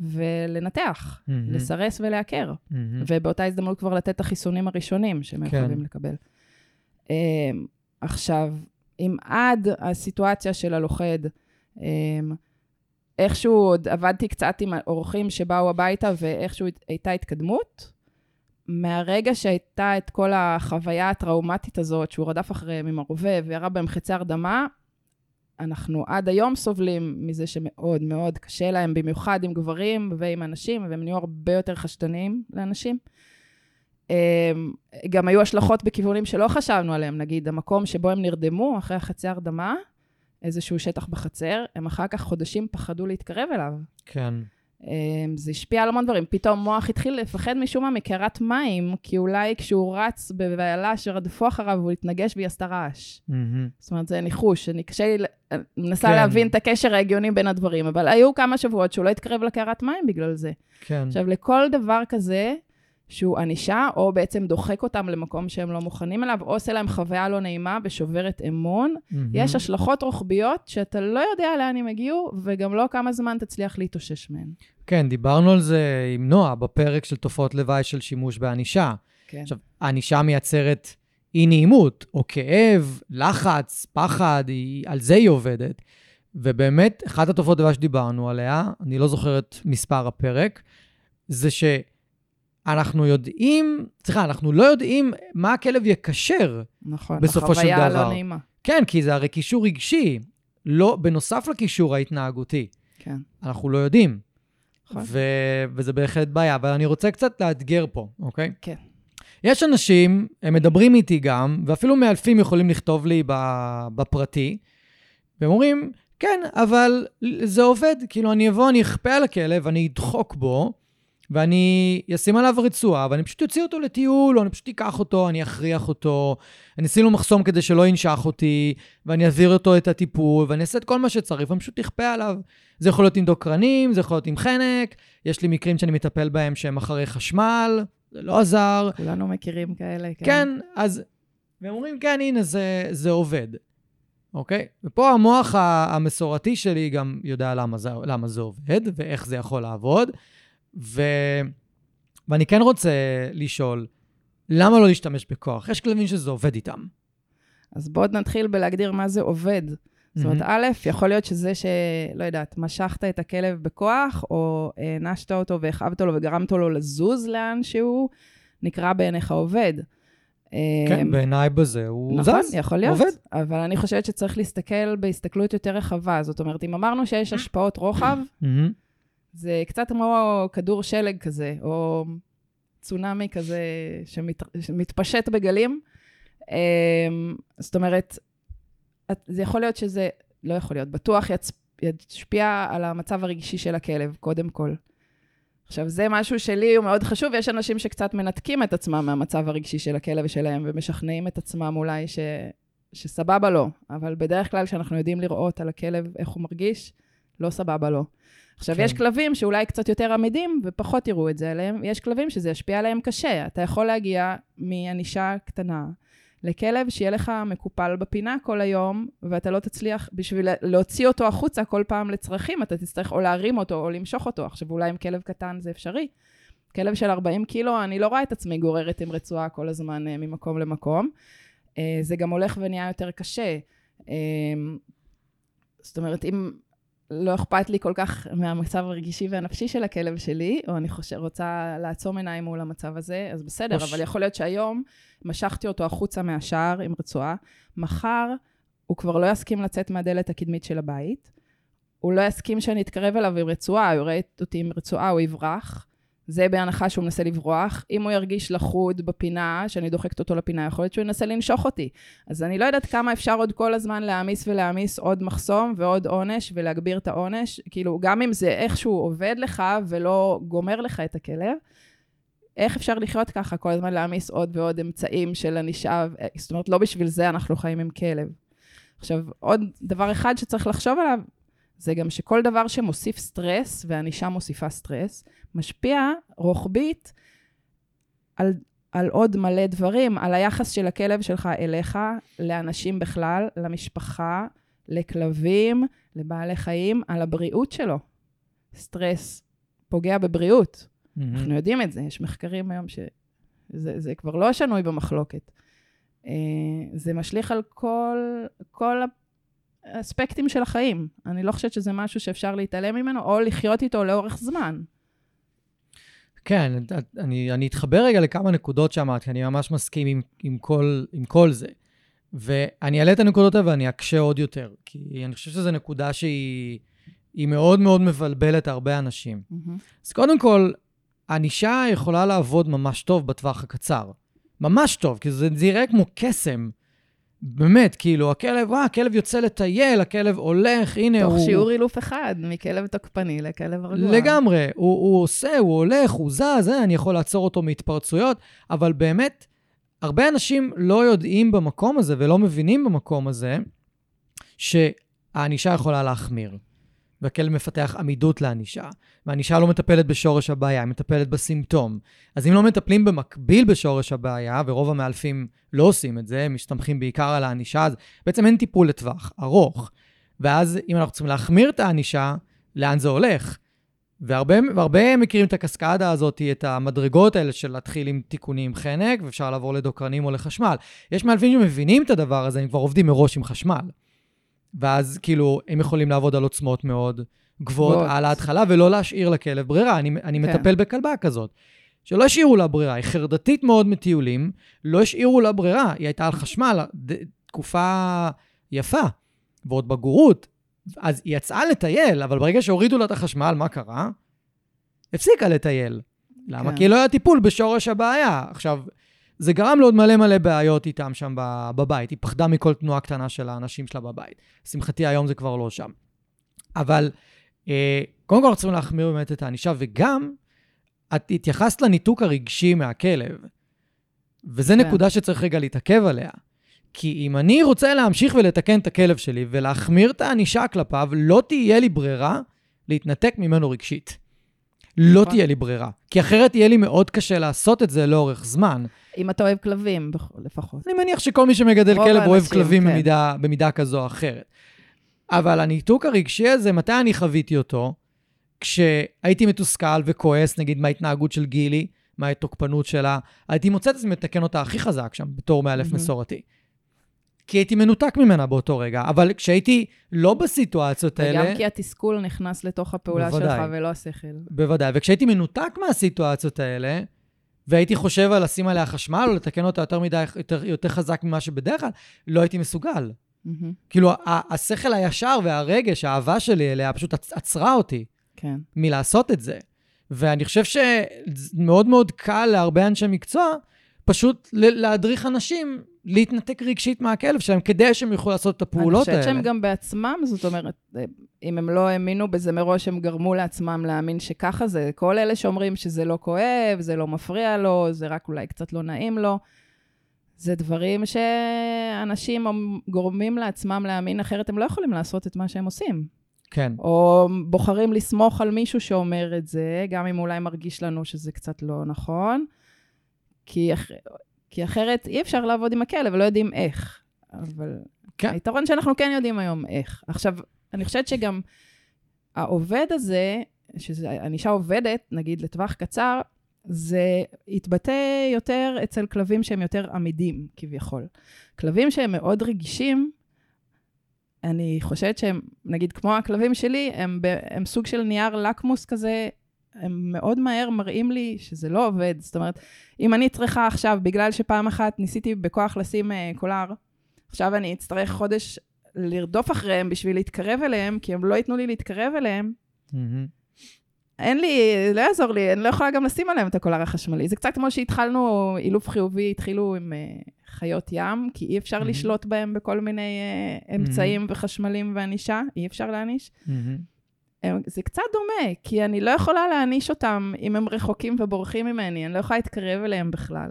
ולנתח, מהמם, לסרס ולעקר. מהמם. ובאותה הזדמנות כבר לתת את החיסונים הראשונים שהם כן. יכולים לקבל. Um, עכשיו, אם עד הסיטואציה של הלוכד, um, איכשהו עוד עבדתי קצת עם אורחים שבאו הביתה ואיכשהו הייתה התקדמות, מהרגע שהייתה את כל החוויה הטראומטית הזאת, שהוא רדף אחריהם עם הרובה וירה בהם חצי הרדמה, אנחנו עד היום סובלים מזה שמאוד מאוד קשה להם, במיוחד עם גברים ועם אנשים, והם נהיו הרבה יותר חשדניים לאנשים. אמ, גם היו השלכות בכיוונים שלא חשבנו עליהם, נגיד המקום שבו הם נרדמו אחרי החצי הרדמה, איזשהו שטח בחצר, הם אחר כך חודשים פחדו להתקרב אליו. כן, זה השפיע על המון דברים. פתאום מוח התחיל לפחד משום מה מקערת מים, כי אולי כשהוא רץ בבהלה שרדפו אחריו, הוא התנגש והיא עשתה רעש. מהמם. זאת אומרת, זה ניחוש, אני קשה לי, מנסה כן. להבין את הקשר ההגיוני בין הדברים, אבל היו כמה שבועות שהוא לא התקרב לקערת מים בגלל זה. כן. עכשיו, לכל דבר כזה, שהוא ענישה, או בעצם דוחק אותם למקום שהם לא מוכנים אליו, או עושה להם חוויה לא נעימה ושוברת אמון, מהמם. יש השלכות רוחביות שאתה לא יודע לאן הם הגיעו, וגם לא כמה זמן תצליח להתאושש מהן. כן, דיברנו על זה עם נועה בפרק של תופעות לוואי של שימוש בענישה. כן. עכשיו, הענישה מייצרת אי-נעימות, או כאב, לחץ, פחד, היא, על זה היא עובדת. ובאמת, אחת התופעות לוואי שדיברנו עליה, אני לא זוכר את מספר הפרק, זה שאנחנו יודעים, סליחה, אנחנו לא יודעים מה הכלב יקשר. נכון. בסופו של החוויה דבר. לא נעימה. כן, כי זה הרי קישור רגשי, לא, בנוסף לקישור ההתנהגותי. כן. אנחנו לא יודעים. נכון. ו- וזה בהחלט בעיה, אבל אני רוצה קצת לאתגר פה, אוקיי? כן. יש אנשים, הם מדברים איתי גם, ואפילו מאלפים יכולים לכתוב לי בפרטי, והם אומרים, כן, אבל זה עובד, כאילו, אני אבוא, אני אכפה על הכלב, אני אדחוק בו, ואני אשים עליו רצועה, ואני פשוט אוציא אותו לטיול, או אני פשוט אקח אותו, אני אכריח אותו, אני אשים לו מחסום כדי שלא ינשך אותי, ואני אעביר אותו את הטיפול, ואני אעשה את כל מה שצריך, ואני פשוט אכפה עליו. זה יכול להיות עם דוקרנים, זה יכול להיות עם חנק, יש לי מקרים שאני מטפל בהם שהם אחרי חשמל, זה לא עזר. כולנו מכירים כאלה, כן. כן, אז... והם אומרים, כן, הנה, זה, זה עובד. אוקיי? ופה המוח המסורתי שלי גם יודע למה זה, למה זה עובד ואיך זה יכול לעבוד. ו... ואני כן רוצה לשאול, למה לא להשתמש בכוח? יש כלבים שזה עובד איתם. אז בואו נתחיל בלהגדיר מה זה עובד. זאת אומרת, א', יכול להיות שזה שלא יודעת, משכת את הכלב בכוח, או הענשת אותו והכאבת לו וגרמת לו לזוז לאן שהוא, נקרא בעיניך עובד. כן, אמ, בעיניי בזה הוא נכון, זז, נכון, יכול להיות. עובד. אבל אני חושבת שצריך להסתכל בהסתכלות יותר רחבה. זאת אומרת, אם אמרנו שיש השפעות רוחב, זה קצת כמו כדור שלג כזה, או צונאמי כזה שמת, שמתפשט בגלים. אמ, זאת אומרת, זה יכול להיות שזה, לא יכול להיות, בטוח יצ, ישפיע על המצב הרגשי של הכלב, קודם כל. עכשיו, זה משהו שלי הוא מאוד חשוב, יש אנשים שקצת מנתקים את עצמם מהמצב הרגשי של הכלב שלהם, ומשכנעים את עצמם אולי ש... שסבבה לו, אבל בדרך כלל כשאנחנו יודעים לראות על הכלב איך הוא מרגיש, לא סבבה לו. עכשיו, כן. יש כלבים שאולי קצת יותר עמידים ופחות יראו את זה עליהם, יש כלבים שזה ישפיע עליהם קשה. אתה יכול להגיע מענישה קטנה לכלב שיהיה לך מקופל בפינה כל היום, ואתה לא תצליח, בשביל להוציא אותו החוצה כל פעם לצרכים, אתה תצטרך או להרים אותו או למשוך אותו. עכשיו, אולי עם כלב קטן זה אפשרי. כלב של 40 קילו, אני לא רואה את עצמי גוררת עם רצועה כל הזמן uh, ממקום למקום. Uh, זה גם הולך ונהיה יותר קשה. Uh, זאת אומרת, אם לא אכפת לי כל כך מהמצב הרגישי והנפשי של הכלב שלי, או אני חושב, רוצה לעצום עיניים מול המצב הזה, אז בסדר. אבל יכול להיות שהיום משכתי אותו החוצה מהשער עם רצועה, מחר הוא כבר לא יסכים לצאת מהדלת הקדמית של הבית, הוא לא יסכים שאני אתקרב אליו עם רצועה, הוא יראה אותי עם רצועה, הוא יברח, זה בהנחה שהוא מנסה לברוח. אם הוא ירגיש לחוד בפינה, שאני דוחקת אותו לפינה, יכול להיות שהוא ינסה לנשוך אותי. אז אני לא יודעת כמה אפשר עוד כל הזמן להעמיס ולהעמיס עוד מחסום ועוד עונש ולהגביר את העונש. כאילו, גם אם זה איכשהו עובד לך ולא גומר לך את הכלב, איך אפשר לחיות ככה כל הזמן להעמיס עוד ועוד אמצעים של ענישה? זאת אומרת, לא בשביל זה אנחנו חיים עם כלב. עכשיו, עוד דבר אחד שצריך לחשוב עליו, זה גם שכל דבר שמוסיף סטרס, וענישה מוסיפה סטרס, משפיע רוחבית על, על עוד מלא דברים, על היחס של הכלב שלך אליך, לאנשים בכלל, למשפחה, לכלבים, לבעלי חיים, על הבריאות שלו. סטרס פוגע בבריאות. Mm-hmm. אנחנו יודעים את זה, יש מחקרים היום שזה כבר לא שנוי במחלוקת. אה, זה משליך על כל, כל האספקטים של החיים. אני לא חושבת שזה משהו שאפשר להתעלם ממנו, או לחיות איתו לאורך זמן. כן, אני, אני אתחבר רגע לכמה נקודות שאמרת, כי אני ממש מסכים עם, עם, כל, עם כל זה. ואני אעלה את הנקודות האלה ואני אקשה עוד יותר, כי אני חושב שזו נקודה שהיא מאוד מאוד מבלבלת הרבה אנשים. Mm-hmm. אז קודם כל, ענישה יכולה לעבוד ממש טוב בטווח הקצר. ממש טוב, כי זה נראה כמו קסם. באמת, כאילו, הכלב, וואה, הכלב יוצא לטייל, הכלב הולך, הנה תוך הוא... תוך שיעור אילוף אחד, מכלב תוקפני לכלב רגוע. לגמרי, הוא, הוא עושה, הוא הולך, הוא זז, אה, אני יכול לעצור אותו מהתפרצויות, אבל באמת, הרבה אנשים לא יודעים במקום הזה ולא מבינים במקום הזה שהענישה יכולה להחמיר. והכלב מפתח עמידות לענישה. והענישה לא מטפלת בשורש הבעיה, היא מטפלת בסימפטום. אז אם לא מטפלים במקביל בשורש הבעיה, ורוב המאלפים לא עושים את זה, הם מסתמכים בעיקר על הענישה, אז בעצם אין טיפול לטווח ארוך. ואז אם אנחנו צריכים להחמיר את הענישה, לאן זה הולך? והרבה, והרבה מכירים את הקסקדה הזאת, את המדרגות האלה של להתחיל עם תיקונים חנק, ואפשר לעבור לדוקרנים או לחשמל. יש מאלפים שמבינים את הדבר הזה, הם כבר עובדים מראש עם חשמל. ואז כאילו, הם יכולים לעבוד על עוצמות מאוד גבוהות על ההתחלה, ולא להשאיר לכלב ברירה. אני, אני כן. מטפל בכלבה כזאת. שלא השאירו לה ברירה, היא חרדתית מאוד מטיולים, לא השאירו לה ברירה, היא הייתה על חשמל תקופה יפה, ועוד בגרות, אז היא יצאה לטייל, אבל ברגע שהורידו לה את החשמל, מה קרה? הפסיקה לטייל. למה? כן. כי לא היה טיפול בשורש הבעיה. עכשיו, זה גרם לעוד מלא מלא בעיות איתם שם בבית. היא פחדה מכל תנועה קטנה של האנשים שלה בבית. לשמחתי, היום זה כבר לא שם. אבל אה, קודם כל צריכים להחמיר באמת את הענישה, וגם את התייחסת לניתוק הרגשי מהכלב, וזו כן. נקודה שצריך רגע להתעכב עליה. כי אם אני רוצה להמשיך ולתקן את הכלב שלי ולהחמיר את הענישה כלפיו, לא תהיה לי ברירה להתנתק ממנו רגשית. לא נכון. תהיה לי ברירה. כי אחרת יהיה לי מאוד קשה לעשות את זה לאורך זמן. אם אתה אוהב כלבים, לפחות. אני מניח שכל מי שמגדל כלב אוהב כלבים כן. במידה, במידה כזו או אחרת. אבל הניתוק הרגשי הזה, מתי אני חוויתי אותו? כשהייתי מתוסכל וכועס, נגיד, מההתנהגות של גילי, מהתוקפנות שלה, הייתי מוצא את עצמי מתקן אותה הכי חזק שם, בתור מאלף מהמם. מסורתי. כי הייתי מנותק ממנה באותו רגע, אבל כשהייתי לא בסיטואציות האלה... וגם כי התסכול נכנס לתוך הפעולה בוודאי. שלך ולא השכל. בוודאי, וכשהייתי מנותק מהסיטואציות האלה, והייתי חושב על לשים עליה חשמל או לתקן אותה יותר מדי, יותר, יותר חזק ממה שבדרך כלל, לא הייתי מסוגל. מהמם. כאילו, השכל הישר והרגש, האהבה שלי אליה, פשוט עצ- עצרה אותי כן. מלעשות את זה. ואני חושב שמאוד מאוד קל להרבה אנשי מקצוע פשוט להדריך אנשים להתנתק רגשית מהכלב שלהם, כדי שהם יוכלו לעשות את הפעולות אני האלה. חושבת שהם גם בעצמם, זאת אומרת, אם הם לא האמינו בזה מראש, הם גרמו לעצמם להאמין שככה זה. כל אלה שאומרים שזה לא כואב, זה לא מפריע לו, זה רק אולי קצת לא נעים לו, זה דברים שאנשים גורמים לעצמם להאמין, אחרת הם לא יכולים לעשות את מה שהם עושים. כן. או בוחרים לסמוך על מישהו שאומר את זה, גם אם אולי מרגיש לנו שזה קצת לא נכון, כי, אח... כי אחרת אי אפשר לעבוד עם הכלב, לא יודעים איך. אבל כן. היתרון שאנחנו כן יודעים היום איך. עכשיו, אני חושבת שגם העובד הזה, שזה ענישה עובדת, נגיד לטווח קצר, זה יתבטא יותר אצל כלבים שהם יותר עמידים, כביכול. כלבים שהם מאוד רגישים, אני חושבת שהם, נגיד כמו הכלבים שלי, הם, הם סוג של נייר לקמוס כזה, הם מאוד מהר מראים לי שזה לא עובד. זאת אומרת, אם אני צריכה עכשיו, בגלל שפעם אחת ניסיתי בכוח לשים uh, קולר, עכשיו אני אצטרך חודש לרדוף אחריהם בשביל להתקרב אליהם, כי הם לא ייתנו לי להתקרב אליהם. מהמם. אין לי, לא יעזור לי, אני לא יכולה גם לשים עליהם את הקולר החשמלי. זה קצת כמו שהתחלנו, אילוף חיובי, התחילו עם uh, חיות ים, כי אי אפשר מהמם. לשלוט בהם בכל מיני uh, אמצעים וחשמלים וענישה, אי אפשר להעניש. מהמם. הם- זה קצת דומה, כי אני לא יכולה להעניש אותם אם הם רחוקים ובורחים ממני, אני לא יכולה להתקרב אליהם בכלל.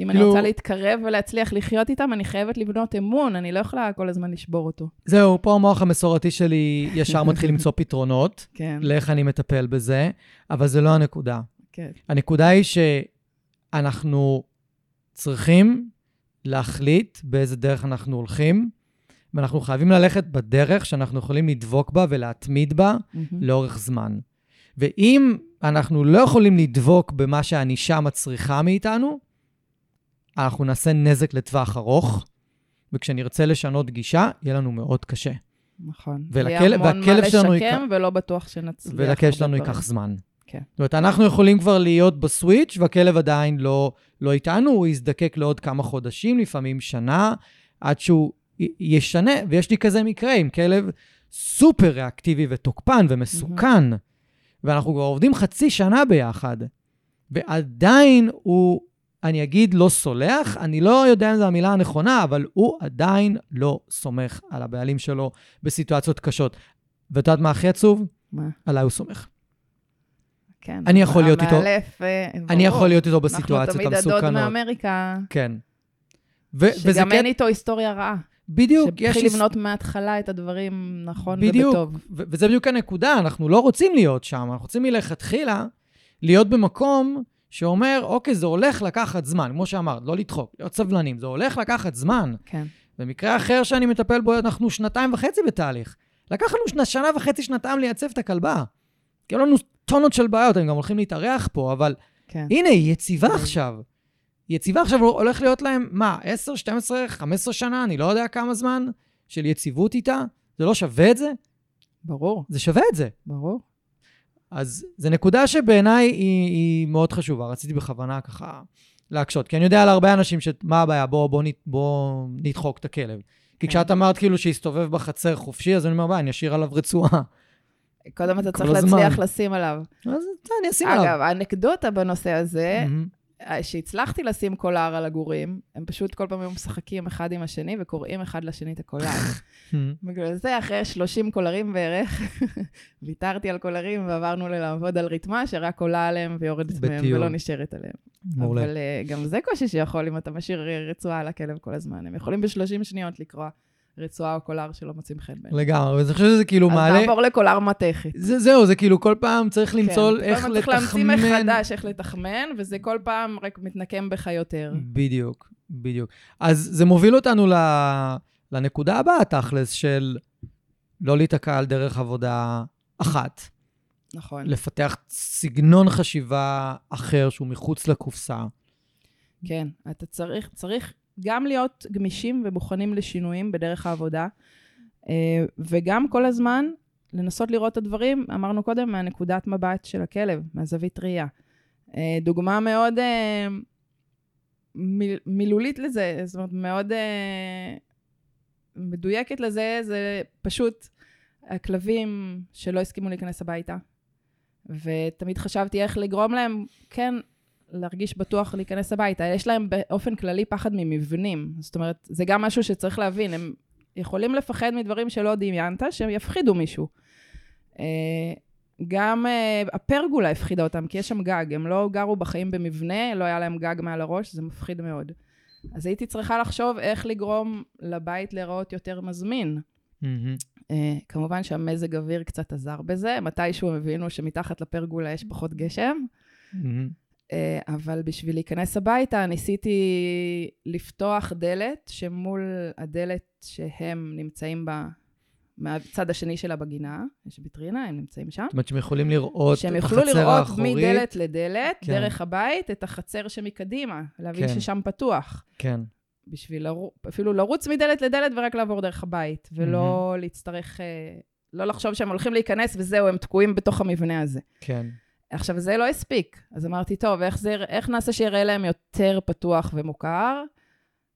אם אני כאילו- רוצה להתקרב ולהצליח לחיות איתם, אני חייבת לבנות אמון, אני לא יכולה כל הזמן לשבור אותו. זהו, פה המוח המסורתי שלי ישר מתחיל למצוא <laughs> פתרונות כן, לאיך אני מטפל בזה, אבל זה לא הנקודה. כן. הנקודה היא שאנחנו צריכים להחליט באיזה דרך אנחנו הולכים, ואנחנו חייבים ללכת בדרך שאנחנו יכולים לדבוק בה ולהתמיד בה מהמם. לאורך זמן. ואם אנחנו לא יכולים לדבוק במה שהענישה מצריכה מאיתנו, אנחנו נעשה נזק לטווח ארוך, וכשנרצה לשנות גישה, יהיה לנו מאוד קשה. נכון. ולכלב- יהיה המון מה שלנו לשקם, ולא בטוח שנצליח. ולכלב שלנו ייקח זמן. כן. זאת אומרת, אנחנו יכולים כבר להיות בסוויץ', והכלב עדיין לא, לא איתנו, הוא יזדקק לעוד כמה חודשים, לפעמים שנה, עד שהוא ישנה. ויש לי כזה מקרה עם כלב סופר ריאקטיבי ותוקפן ומסוכן, ואנחנו כבר עובדים חצי שנה ביחד, ועדיין הוא, אני אגיד, לא סולח, אני לא יודע אם זו המילה הנכונה, אבל הוא עדיין לא סומך על הבעלים שלו בסיטואציות קשות. ואת יודעת מה הכי עצוב? מה? עליי הוא סומך. כן. אני יכול להיות איתו- המאלף, אה, אני. יכול להיות איתו בסיטואציות אנחנו תמיד הדוד המסוכנות. מאמריקה, כן. ו- שגם אין קטע, איתו היסטוריה רעה. בדיוק, יש שהתחיל. לבנות מההתחלה את הדברים נכון בדיוק. ובטוב. ו- וזה בדיוק הנקודה, אנחנו לא רוצים להיות שם, אנחנו רוצים מלכתחילה להיות במקום שאומר, אוקיי, זה הולך לקחת זמן, כמו שאמרת, לא לדחוק, להיות סבלנים, זה הולך לקחת זמן. כן. במקרה אחר שאני מטפל בו, אנחנו שנתיים וחצי בתהליך. לקח לנו שנה, שנה וחצי, שנתיים לייצב את הכלבה. כי היו לנו טונות של בעיות, הם גם הולכים להתארח פה, אבל כן. הנה, היא יציבה עכשיו. יציבה עכשיו, הולך להיות להם, מה, 10, 12, 15 שנה, אני לא יודע כמה זמן, של יציבות איתה? זה לא שווה את זה? ברור, זה שווה את זה. ברור. אז זו נקודה שבעיניי היא, היא מאוד חשובה. רציתי בכוונה ככה להקשות. כי אני יודע על הרבה אנשים ש... מה הבעיה? בוא, בוא, נת- בוא נדחוק את הכלב. כי כן. כשאת אמרת כאילו שיסתובב בחצר חופשי, אז אני אומר, ביי, אני אשאיר עליו רצועה. קודם אתה צריך הזמן. להצליח לשים עליו. אז אני אשים עליו. אגב, האנקדוטה בנושא הזה, מהמם. שהצלחתי לשים קולר על הגורים, הם פשוט כל פעם היו משחקים אחד עם השני וקוראים אחד לשני את הקולר. <laughs> בגלל זה, אחרי 30 קולרים בערך, <laughs> ויתרתי על קולרים ועברנו לעבוד על ריתמה שרק עולה עליהם ויורדת מהם ולא נשארת עליהם. מעולה. אבל uh, גם זה קושי שיכול אם אתה משאיר רצועה על הכלב כל הזמן. הם יכולים ב-30 שניות לקרוע. רצועה או קולר שלא מוצאים חן בהם. לגמרי, ואני חושב שזה כאילו אז מעלה... אז נעבור לקולר מתכת. זה, זהו, זה כאילו כל פעם צריך למצוא כן, איך לתחמן... צריך להמציא מחדש איך לתחמן, וזה כל פעם רק מתנקם בך יותר. בדיוק, בדיוק. אז זה מוביל אותנו לנקודה הבאה, תכלס, של לא להיתקע על דרך עבודה אחת. נכון. לפתח סגנון חשיבה אחר שהוא מחוץ לקופסה. כן, אתה צריך, צריך גם להיות גמישים ומוכנים לשינויים בדרך העבודה, אה, וגם כל הזמן לנסות לראות את הדברים, אמרנו קודם, מהנקודת מבט של הכלב, מהזווית ראייה. אה, דוגמה מאוד אה, מילולית לזה, זאת אומרת, מאוד מדויקת לזה, זה פשוט הכלבים שלא הסכימו להיכנס הביתה. ותמיד חשבתי איך לגרום להם, כן, להרגיש בטוח להיכנס הביתה. יש להם באופן כללי פחד ממבנים. זאת אומרת, זה גם משהו שצריך להבין. הם יכולים לפחד מדברים שלא דמיינת, שהם יפחידו מישהו. אה, גם אה, הפרגולה הפחידה אותם, כי יש שם גג. הם לא גרו בחיים במבנה, לא היה להם גג מעל הראש, זה מפחיד מאוד. אז הייתי צריכה לחשוב איך לגרום לבית להיראות יותר מזמין. Mm-hmm. כמובן שהמזג אוויר קצת עזר בזה, מתישהו הם הבינו שמתחת לפרגולה יש פחות גשם. Mm-hmm. אה, אבל בשביל להיכנס הביתה ניסיתי לפתוח דלת שמול הדלת שהם נמצאים בה, מהצד השני שלה בגינה, יש ויטרינה, הם נמצאים שם. זאת אומרת שהם יכולים לראות את החצר האחורית. שהם יוכלו לראות מדלת לדלת, כן. דרך הבית, את החצר שמקדימה, להבין כן. ששם פתוח. כן. בשביל לרו... אפילו לרוץ מדלת לדלת ורק לעבור דרך הבית, ולא mm-hmm. להצטרך, אה, לא לחשוב שהם הולכים להיכנס וזהו, הם תקועים בתוך המבנה הזה. כן. עכשיו, זה לא הספיק. אז אמרתי, טוב, איך, זה, איך נעשה שיראה להם יותר פתוח ומוכר?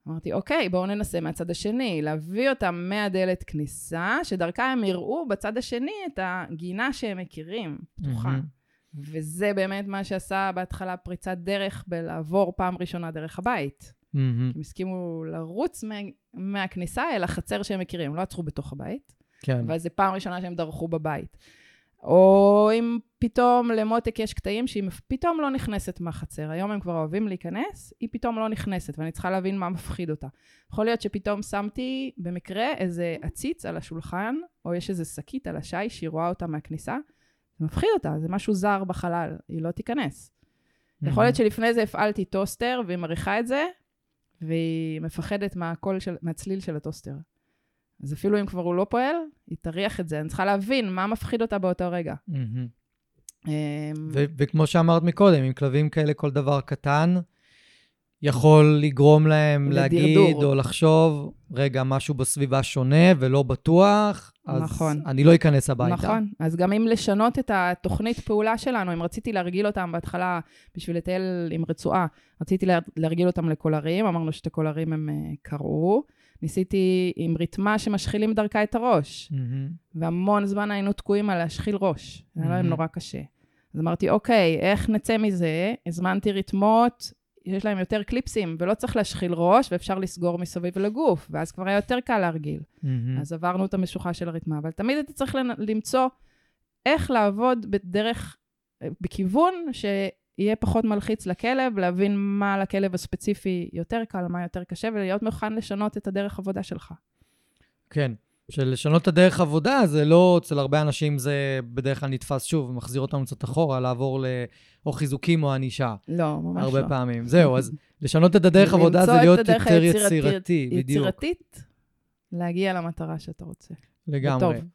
אמרתי, אוקיי, בואו ננסה מהצד השני, להביא אותם מהדלת כניסה, שדרכה הם יראו בצד השני את הגינה שהם מכירים, פתוחה. Mm-hmm. וזה באמת מה שעשה בהתחלה פריצת דרך בלעבור פעם ראשונה דרך הבית. Mm-hmm. הם הסכימו לרוץ מה, מהכניסה אל החצר שהם מכירים, לא עצרו בתוך הבית. כן. אבל זו פעם ראשונה שהם דרכו בבית. או אם פתאום למותק יש קטעים שהיא פתאום לא נכנסת מהחצר. היום הם כבר אוהבים להיכנס, היא פתאום לא נכנסת, ואני צריכה להבין מה מפחיד אותה. יכול להיות שפתאום שמתי במקרה איזה עציץ על השולחן, או יש איזה שקית על השי שהיא רואה אותה מהכניסה, זה מפחיד אותה, זה משהו זר בחלל, היא לא תיכנס. Mm-hmm. יכול להיות שלפני זה הפעלתי טוסטר, והיא מריחה את זה, והיא מפחדת מהקול של, מהצליל של הטוסטר. אז אפילו אם כבר הוא לא פועל, היא תריח את זה. אני צריכה להבין מה מפחיד אותה באותו רגע. אמ, וכמו שאמרת מקודם, עם כלבים כאלה כל דבר קטן יכול לגרום להם להגיד או לחשוב, רגע, משהו בסביבה שונה ולא בטוח, אז נכון. אני לא אכנס הביתה. נכון. אז גם אם לשנות את התוכנית פעולה שלנו, אם רציתי להרגיל אותם בהתחלה בשביל לטייל עם רצועה, רציתי להרגיל אותם לקולרים, אמרנו שאת הקולרים הם אה, קראו. ניסיתי עם ריתמה שמשחילים דרכה את הראש. Mm-hmm. והמון זמן היינו תקועים על להשחיל ראש. זה היה להם נורא קשה. אז אמרתי, אוקיי, איך נצא מזה? הזמנתי ריתמות, יש להם יותר קליפסים, ולא צריך להשחיל ראש, ואפשר לסגור מסביב לגוף, ואז כבר היה יותר קל להרגיל. Mm-hmm. אז עברנו את המשוכה של הריתמה, אבל תמיד אתה צריך למצוא איך לעבוד בדרך, בכיוון ש... יהיה פחות מלחיץ לכלב, להבין מה לכלב הספציפי יותר קל, מה יותר קשה, ולהיות מוכן לשנות את הדרך עבודה שלך. כן. שלשנות את הדרך עבודה, זה לא, אצל הרבה אנשים זה בדרך כלל נתפס שוב, מחזיר אותנו קצת אחורה, לעבור לאו חיזוקים או ענישה. לא, ממש הרבה לא. הרבה פעמים. זהו, אז לשנות את הדרך עבודה זה להיות יותר יצירתי, יצירתי, בדיוק. יצירתית, להגיע למטרה שאתה רוצה. לגמרי. וטוב.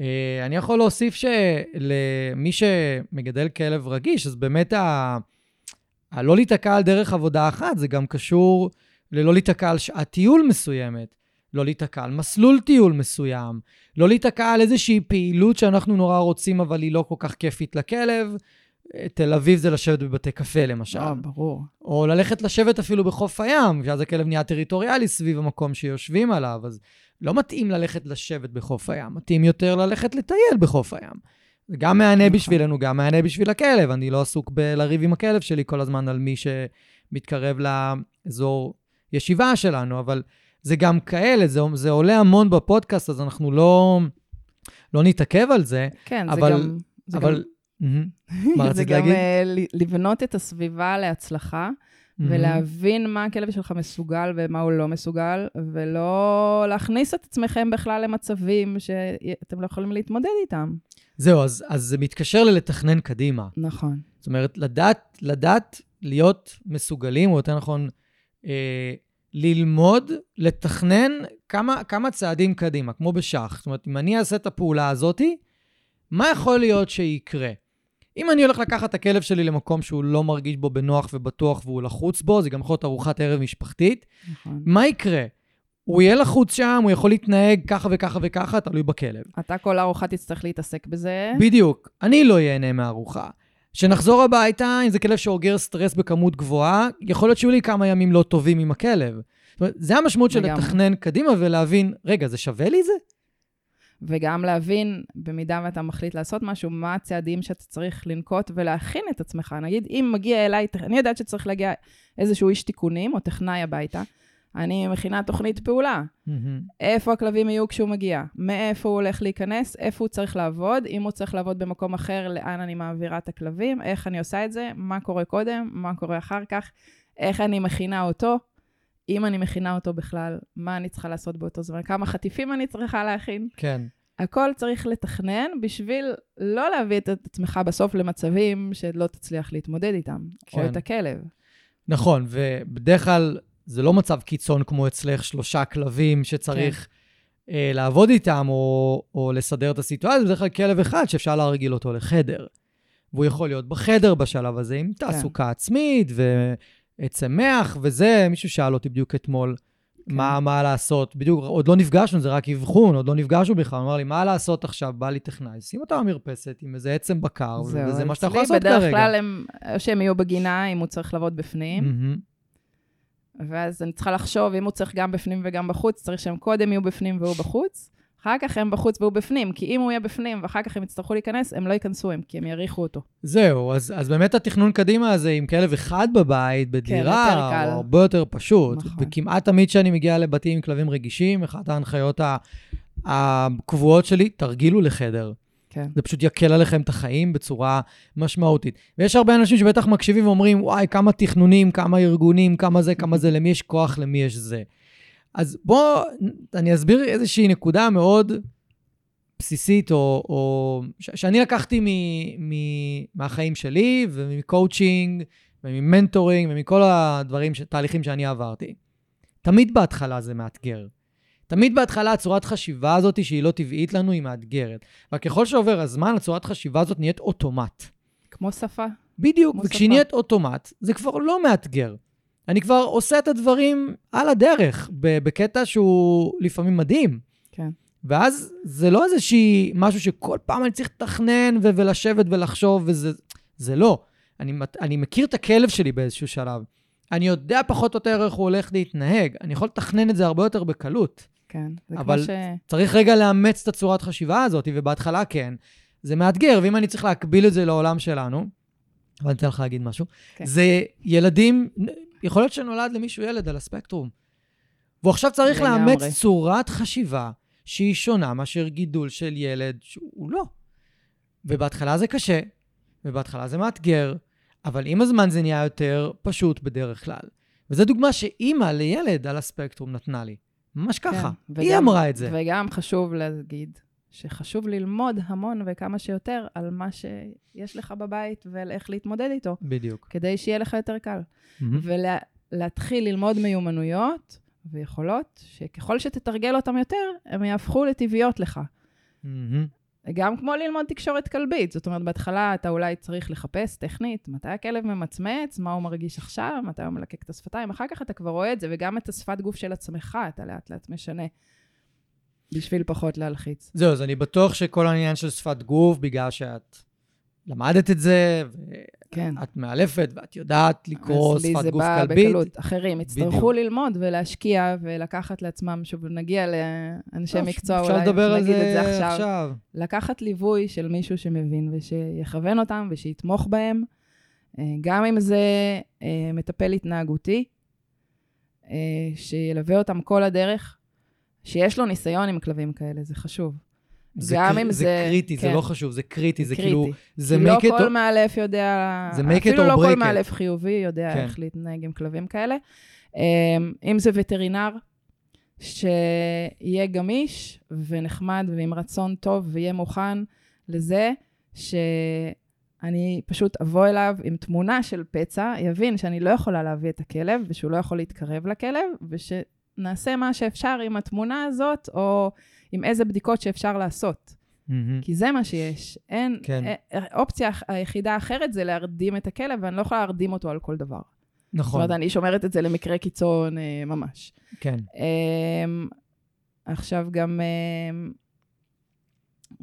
אה, אני יכול להוסיף שלמי שמגדל כלב רגיש, אז באמת ה... הלא להיתקע על דרך עבודה אחת, זה גם קשור ללא להיתקע על שעת טיול מסוימת, לא להיתקע על מסלול טיול מסוים, לא להיתקע על איזושהי פעילות שאנחנו נורא רוצים, אבל היא לא כל כך כיפית לכלב. תל אביב זה לשבת בבתי קפה, למשל. אה, ברור. או ללכת לשבת אפילו בחוף הים, שאז הכלב נהיה טריטוריאלי סביב המקום שיושבים עליו, אז לא מתאים ללכת לשבת בחוף הים, מתאים יותר ללכת לטייל בחוף הים. זה גם מהנה נכון. בשבילנו, גם מהנה בשביל הכלב. אני לא עסוק בלריב עם הכלב שלי כל הזמן על מי שמתקרב לאזור ישיבה שלנו, אבל זה גם כאלה, זה, זה עולה המון בפודקאסט, אז אנחנו לא, לא נתעכב על זה, כן, אבל- זה גם... זה אבל... גם... מהמם. מה <laughs> זה רצית גם להגיד? אה, ל- לבנות את הסביבה להצלחה. ולהבין מה הכלב שלך מסוגל ומה הוא לא מסוגל, ולא להכניס את עצמכם בכלל למצבים שאתם לא יכולים להתמודד איתם. זהו, אז, אז זה מתקשר ללתכנן קדימה. נכון. זאת אומרת, לדעת, לדעת להיות מסוגלים, או יותר נכון, אה, ללמוד, לתכנן כמה, כמה צעדים קדימה, כמו בשח. זאת אומרת, אם אני אעשה את הפעולה הזאתי, מה יכול להיות שיקרה? אם אני הולך לקחת את הכלב שלי למקום שהוא לא מרגיש בו בנוח ובטוח והוא לחוץ בו, זה גם יכול להיות ארוחת ערב משפחתית, נכון. מה יקרה? הוא יהיה לחוץ שם, הוא יכול להתנהג ככה וככה וככה, תלוי בכלב. אתה כל ארוחה תצטרך להתעסק בזה. בדיוק. אני לא ייהנה מהארוחה. כשנחזור הביתה, אם זה כלב שאוגר סטרס בכמות גבוהה, יכול להיות שיהיו לי כמה ימים לא טובים עם הכלב. זאת אומרת, זה המשמעות של. לתכנן קדימה ולהבין, רגע, זה שווה לי זה? וגם להבין, במידה ואתה מחליט לעשות משהו, מה הצעדים שאתה צריך לנקוט ולהכין את עצמך. נגיד, אם מגיע אליי, אני יודעת שצריך להגיע איזשהו איש תיקונים או טכנאי הביתה, אני מכינה תוכנית פעולה. איפה הכלבים יהיו כשהוא מגיע, מאיפה הוא הולך להיכנס, איפה הוא צריך לעבוד, אם הוא צריך לעבוד במקום אחר, לאן אני מעבירה את הכלבים, איך אני עושה את זה, מה קורה קודם, מה קורה אחר כך, איך אני מכינה אותו, אם אני מכינה אותו בכלל, מה אני צריכה לעשות באותו זמן, כמה חטיפים אני צריכה להכין. כן. הכל צריך לתכנן בשביל לא להביא את עצמך בסוף למצבים שלא תצליח להתמודד איתם, כן. או את הכלב. נכון, ובדרך כלל זה לא מצב קיצון כמו אצלך, שלושה כלבים שצריך כן. אה, לעבוד איתם או, או לסדר את הסיטואציה, זה בדרך כלל כלב אחד שאפשר להרגיל אותו לחדר. והוא יכול להיות בחדר בשלב הזה עם כן. תעסוקה וצמח וזה. מישהו שאל אותי בדיוק אתמול כן. מה, מה לעשות. בדיוק, עוד לא נפגשנו, זה רק אבחון, עוד לא נפגשנו בכלל. אמר לי, מה לעשות עכשיו? בא לי טכנאי, שים אותה במרפסת עם איזה עצם בקר, זהו, וזה מה שאתה יכול לעשות כרגע. בדרך כלל הם, או שהם יהיו בגינה, אם הוא צריך לעבוד בפנים, מהמם. ואז אני צריכה לחשוב, אם הוא צריך גם בפנים וגם בחוץ, צריך שהם קודם יהיו בפנים והוא בחוץ, אחר כך הם בחוץ והוא בפנים, כי אם הוא יהיה בפנים ואחר כך הם יצטרכו להיכנס, הם לא ייכנסו הם, כי הם יריחו אותו. זהו, אז, אז באמת התכנון קדימה הזה עם כלב אחד בבית, בדירה, יותר קל. הוא הרבה יותר פשוט. נכון. וכמעט תמיד כשאני מגיע לבתים עם כלבים רגישים, אחת ההנחיות הקבועות שלי, תרגילו לחדר. כן. זה פשוט יקל עליכם את החיים בצורה משמעותית. ויש הרבה אנשים שבטח מקשיבים ואומרים, וואי, כמה תכנונים, כמה ארגונים, כמה זה, כמה זה, למי יש כוח, למי יש זה. אז בואו, אני אסביר איזושהי נקודה מאוד בסיסית, או, או ש- שאני לקחתי מ, מ, מהחיים שלי, ומ coaching, וממ mentoring, ומכל הדברים, ש- תהליכים שאני עברתי. תמיד בהתחלה זה מאתגר. תמיד בהתחלה הצורת חשיבה הזאת, שהיא לא טבעית לנו, היא מאתגרת. אבל ככל שעובר הזמן, הצורת חשיבה הזאת נהיית אוטומט. כמו שפה. בדיוק, וכשהיא. נהיית אוטומט, זה כבר לא מאתגר. אני כבר עושה את הדברים על הדרך, בקטע שהוא לפעמים מדהים. כן. ואז זה לא איזושהי משהו שכל פעם אני צריך לתכנן ו- ולשבת ולחשוב, וזה זה לא. אני, אני מכיר את הכלב שלי באיזשהו שלב. אני יודע פחות או יותר איך הוא הולך להתנהג. אני יכול לתכנן את זה הרבה יותר בקלות. כן. זה אבל- כמו ש... צריך רגע לאמץ את הצורת חשיבה הזאת, ובהתחלה כן, זה מאתגר, ואם אני צריך להקביל את זה לעולם שלנו, אבל אני אתן לך להגיד משהו, כן. זה ילדים, יכול להיות שנולד למישהו ילד על הספקטרום, והוא עכשיו צריך. לאמץ צורת חשיבה שהיא שונה מאשר גידול של ילד שהוא לא. ובהתחלה זה קשה, ובהתחלה זה מאתגר, אבל עם הזמן זה נהיה יותר פשוט בדרך כלל. וזו דוגמה שאימא לילד על הספקטרום נתנה לי. ממש ככה. כן, היא וגם- אמרה את זה. וגם חשוב להגיד שחשוב ללמוד המון וכמה שיותר על מה שיש לך בבית ועל איך להתמודד איתו, בדיוק. כדי שיהיה לך יותר קל. מהמם. ולהתחיל ללמוד מיומנויות ויכולות, שככל שתתרגל אותם יותר, הם יהפכו לטבעיות לך. מהמם. גם כמו ללמוד תקשורת כלבית. זאת אומרת, בהתחלה אתה אולי צריך לחפש טכנית מתי הכלב ממצמץ, מה הוא מרגיש עכשיו, מתי הוא מלקק את השפתיים, אחר כך אתה כבר רואה את זה, וגם את השפת גוף של עצמך אתה לאט לאט משנה, בשביל פחות להלחיץ. זהו, אז אני בטוח שכל העניין של שפת גוף, בגלל שאת למדת את זה, כן. ואת מאלפת, ואת יודעת לקרוא אז לי שפת זה גוף בא כלבית. בקלות. אחרים יצטרכו ללמוד ולהשקיע ולקחת לעצמם, שוב, נגיע לאנשי טוב, מקצוע, אפשר אולי לדבר על נגיד את זה זה עכשיו. עכשיו. לקחת ליווי של מישהו שמבין ושיכוון אותם ושיתמוך בהם, אה, גם אם זה אה, מטפל התנהגותי, אה, שילווה אותם כל הדרך, שיש לו ניסיון עם כלבים כאלה, זה חשוב. זה, גם קר... אם זה זה- קריטי, זה כן. לא חשוב, זה קריטי, זה, קריטי. כאילו, זה כי make it לא כל or- מאלף יודע, זה make it אפילו or לא break כל it. מאלף חיובי יודע כן. איך להתנהג עם כלבים כאלה. אמ, אם זה וטרינר, שיהיה גמיש ונחמד ועם רצון טוב ויהיה מוכן לזה שאני פשוט אבוא אליו עם תמונה של פצע, יבין שאני לא יכולה להביא את הכלב ושהוא לא יכול להתקרב לכלב, ושנעשה מה שאפשר עם התמונה הזאת, או עם איזה בדיקות שאפשר לעשות. מהמם. כי זה מה שיש. אין, כן. כן. האופציה היחידה האחרת זה להרדים את הכלב, ואני לא יכולה להרדים אותו על כל דבר. זאת נכון, אומרת, אני שומרת את זה למקרה קיצון אה, ממש. כן. אה, עכשיו גם... אה,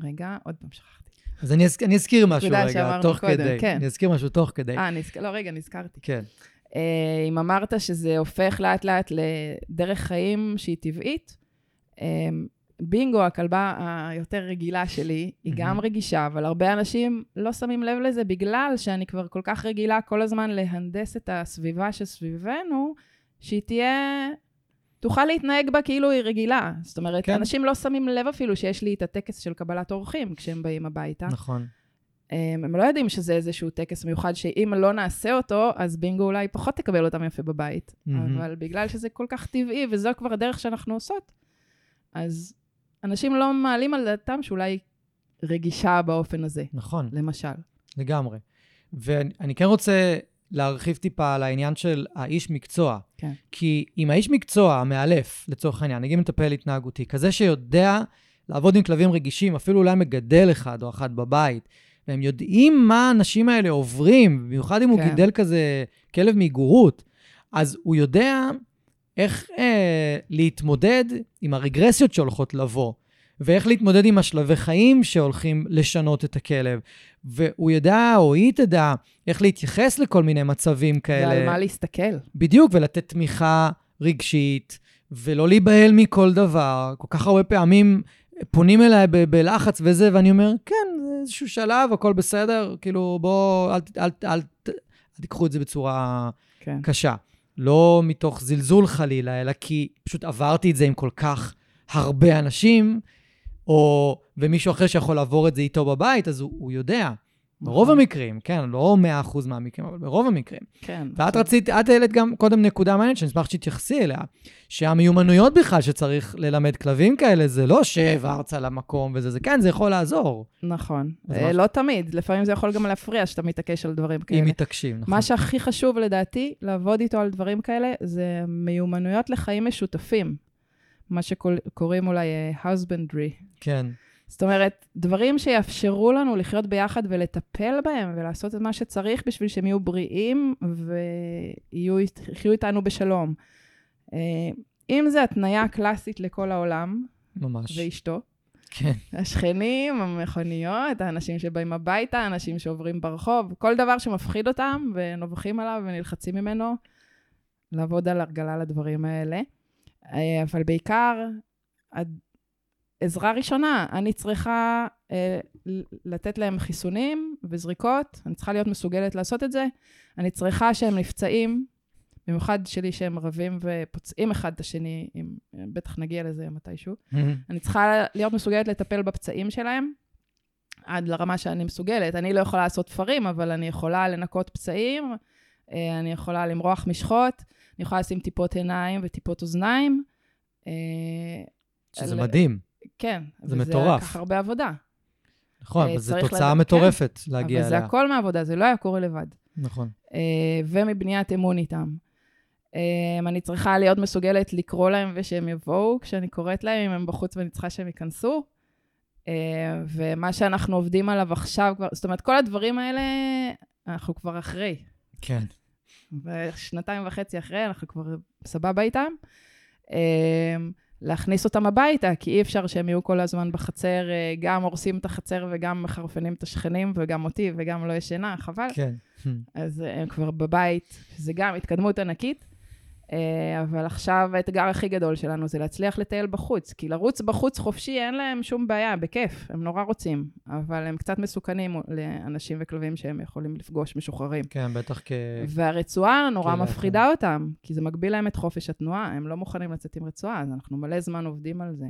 רגע, עוד פעם שכחתי. אז אני, אז... אני אזכיר משהו רגע, תוך קודם, כדי. כן. אני אזכיר משהו תוך כדי. אה, נזכ... לא, רגע, נזכרתי. כן. אה, אם אמרת שזה הופך לאט-לאט לדרך חיים שהיא טבעית, אה, בינגו, הכלבה היותר רגילה שלי, היא גם. רגישה, אבל הרבה אנשים לא שמים לב לזה בגלל שאני כבר כל כך רגילה כל הזמן להנדס את הסביבה שסביבנו, שהיא תהיה... תוכל להתנהג בה כאילו היא רגילה. זאת אומרת. כן. אנשים לא שמים לב אפילו שיש לי את הטקס של קבלת אורחים כשהם באים הביתה. נכון. הם הם לא יודעים שזה איזשהו טקס מיוחד, שאם לא נעשה אותו, אז בינגו אולי פחות תקבל אותם יפה בבית. מהמם. אבל בגלל שזה כל כך טבעי, וזו כבר הדרך שאנחנו עושות, אז אנשים לא מעלים על דעתם שאולי רגישה באופן הזה, נכון. למשל. לגמרי. ואני כן רוצה להרחיב טיפה על העניין של האיש מקצוע. כן. כי אם האיש מקצוע, המאלף, לצורך העניין, נגיד מטפל התנהגותי, כזה שיודע לעבוד עם כלבים רגישים, אפילו אולי מגדל אחד או אחת בבית, והם יודעים מה האנשים האלה עוברים, במיוחד אם הוא כן. גידל כזה כלב מהיגורות, אז הוא יודע איך אה, להתמודד עם הרגרסיות שהולכות לבוא, ואיך להתמודד עם השלבי חיים שהולכים לשנות את הכלב. והוא ידע, או היא תדע, איך להתייחס לכל מיני מצבים כאלה. ועל מה להסתכל. בדיוק, ולתת תמיכה רגשית, ולא להיבהל מכל דבר. כל כך הרבה פעמים פונים אליי ב- בלחץ וזה, ואני אומר, כן, זה איזשהו שלב, הכל בסדר, כאילו, בואו, אל, אל, אל, ת- אל תיקחו את זה בצורה כן. קשה. לא מתוך זלזול חלילה, אלא כי פשוט עברתי את זה עם כל כך הרבה אנשים, או, ומישהו אחר שיכול לעבור את זה איתו בבית, אז הוא, הוא יודע. ברוב נכון. המקרים, כן, לא 100% מהמקרים, אבל ברוב המקרים. כן. ואת רצית, את העלית גם קודם נקודה מעניינת, שאני אשמח שתתייחסי אליה, שהמיומנויות בכלל שצריך ללמד כלבים כאלה, זה לא שב ארצה למקום וזה, זה כן, זה יכול לעזור, נכון. אז אה, לא תמיד, לפעמים זה יכול גם להפריע שאתה מתעקש על דברים כאלה. אם מתעקשים, נכון? מה שהכי חשוב לדעתי, לעבוד איתו על דברים כאלה, זה מיומנויות לחיים משותפים. מה שקוראים אולי אה, husbandry. כן, זאת אומרת, דברים שיאפשרו לנו לחיות ביחד ולטפל בהם ולעשות את מה שצריך בשביל שהם יהיו בריאים ויחיו איתנו בשלום. אה, אם זה התניה קלאסית לכל העולם ממש. ואשתו, כן, השכנים, המכוניות, האנשים שבאים הביתה, האנשים שעוברים ברחוב, כל דבר שמפחיד אותם ונובחים עליו ונלחצים ממנו, לעבוד על הרגלה לדברים האלה. אה, אבל בעיקר, עזרה ראשונה, אני צריכה אה, לתת להם חיסונים וזריקות, אני צריכה להיות מסוגלת לעשות את זה. אני צריכה שהם נפצעים, במיוחד שלי שהם רבים ופוצעים אחד את השני, אם, בטח נגיע לזה מתישהו. <laughs> אני צריכה להיות מסוגלת לטפל בפצעים שלהם, עד לרמה שאני מסוגלת. אני לא יכולה לעשות תפרים, אבל אני יכולה לנקות פצעים, אה, אני יכולה למרוח משחות, אני יכולה לשים טיפות עיניים וטיפות אוזניים. אה, שזה אל- מדהים, כן. זה מטורף. לקח הרבה עבודה. נכון, אה, אבל זו תוצאה לדעת- מטורפת להגיע אבל זה אליה. הכל מעבודה, זה לא היה קורה לבד. נכון. אה, ומבניית אמון איתם. אה, אני צריכה להיות מסוגלת לקרוא להם ושהם יבואו כשאני קוראת להם, אם הם בחוץ ואני צריכה שהם ייכנסו. ומה שאנחנו עובדים עליו עכשיו כבר, זאת אומרת, כל הדברים האלה, אנחנו כבר אחרי. כן. ושנתיים וחצי אחרי, אנחנו כבר סבבה איתם. להכניס אותם הביתה, כי אי אפשר שהם יהיו כל הזמן בחצר, אה, גם הורסים את החצר וגם מחרפנים את השכנים, וגם אותי וגם לא ישנה, חבל. כן. אז אה, הם כבר בבית, זה גם התקדמות ענקית. אה, אבל עכשיו האתגר הכי גדול שלנו זה להצליח לטייל בחוץ, כי לרוץ בחוץ חופשי אין להם שום בעיה, בכיף, הם נורא רוצים, אבל הם קצת מסוכנים לאנשים וכלבים שהם יכולים לפגוש משוחררים. כן, בטח כ... והרצועה נורא מפחידה אותם, כי זה מגביל להם את חופש התנועה, הם לא מוכנים לצאת עם רצועה, אז אנחנו מלא זמן עובדים על זה.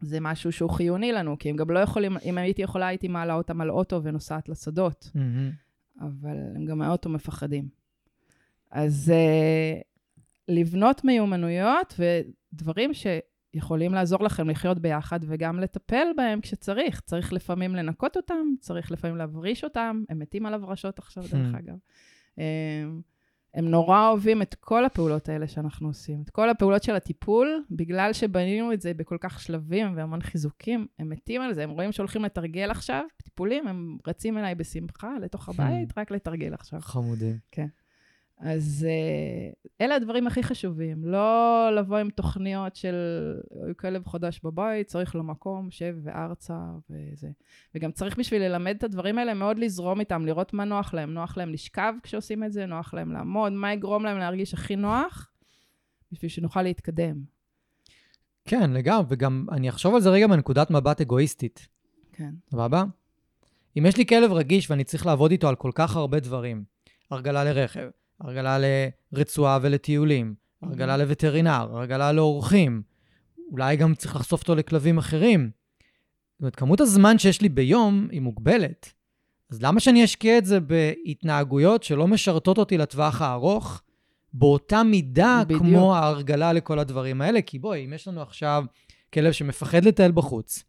זה משהו שהוא חיוני לנו, כי הם גם לא יכולים, אם הייתי יכולה, הייתי מעלה אותם על אוטו ונוסעת לשדות, mm-hmm. אבל הם גם מהאוטו מפחדים. אז uh, לבנות מיומנויות ודברים שיכולים לעזור לכם לחיות ביחד וגם לטפל בהם כשצריך. צריך לפעמים לנקות אותם, צריך לפעמים להבריש אותם, הם מתים על הברשות עכשיו, דרך hmm. אגב. הם, הם נורא אוהבים את כל הפעולות האלה שאנחנו עושים. את כל הפעולות של הטיפול, בגלל שבנינו את זה בכל כך שלבים והמון חיזוקים, הם מתים על זה. הם רואים שהולכים לתרגל עכשיו, טיפולים, הם רצים אליי בשמחה לתוך הבית, רק לתרגל עכשיו. חמודים. כן. אז uh, אלה הדברים הכי חשובים, לא לבוא עם תוכניות של כלב חדש בבית, צריך לו מקום, שב וארצה וזה. וגם צריך בשביל ללמד את הדברים האלה מאוד לזרום איתם, לראות מה נוח להם. נוח להם לשכב כשעושים את זה, נוח להם לעמוד, מה יגרום להם להרגיש הכי נוח, בשביל שנוכל להתקדם. כן, לגמרי, וגם אני אחשוב על זה רגע מנקודת מבט אגואיסטית. כן. סבבה? אם יש לי כלב רגיש ואני צריך לעבוד איתו על כל כך הרבה דברים, הרגלה לרכב, הרגלה לרצועה ולטיולים, הרגלה mm-hmm. לווטרינר, הרגלה לאורחים. אולי גם צריך לחשוף אותו לכלבים אחרים. זאת אומרת, כמות הזמן שיש לי ביום היא מוגבלת. אז למה שאני אשקיע את זה בהתנהגויות שלא משרתות אותי לטווח הארוך, באותה מידה בדיוק. כמו ההרגלה לכל הדברים האלה? כי בואי, אם יש לנו עכשיו כלב שמפחד לטייל בחוץ,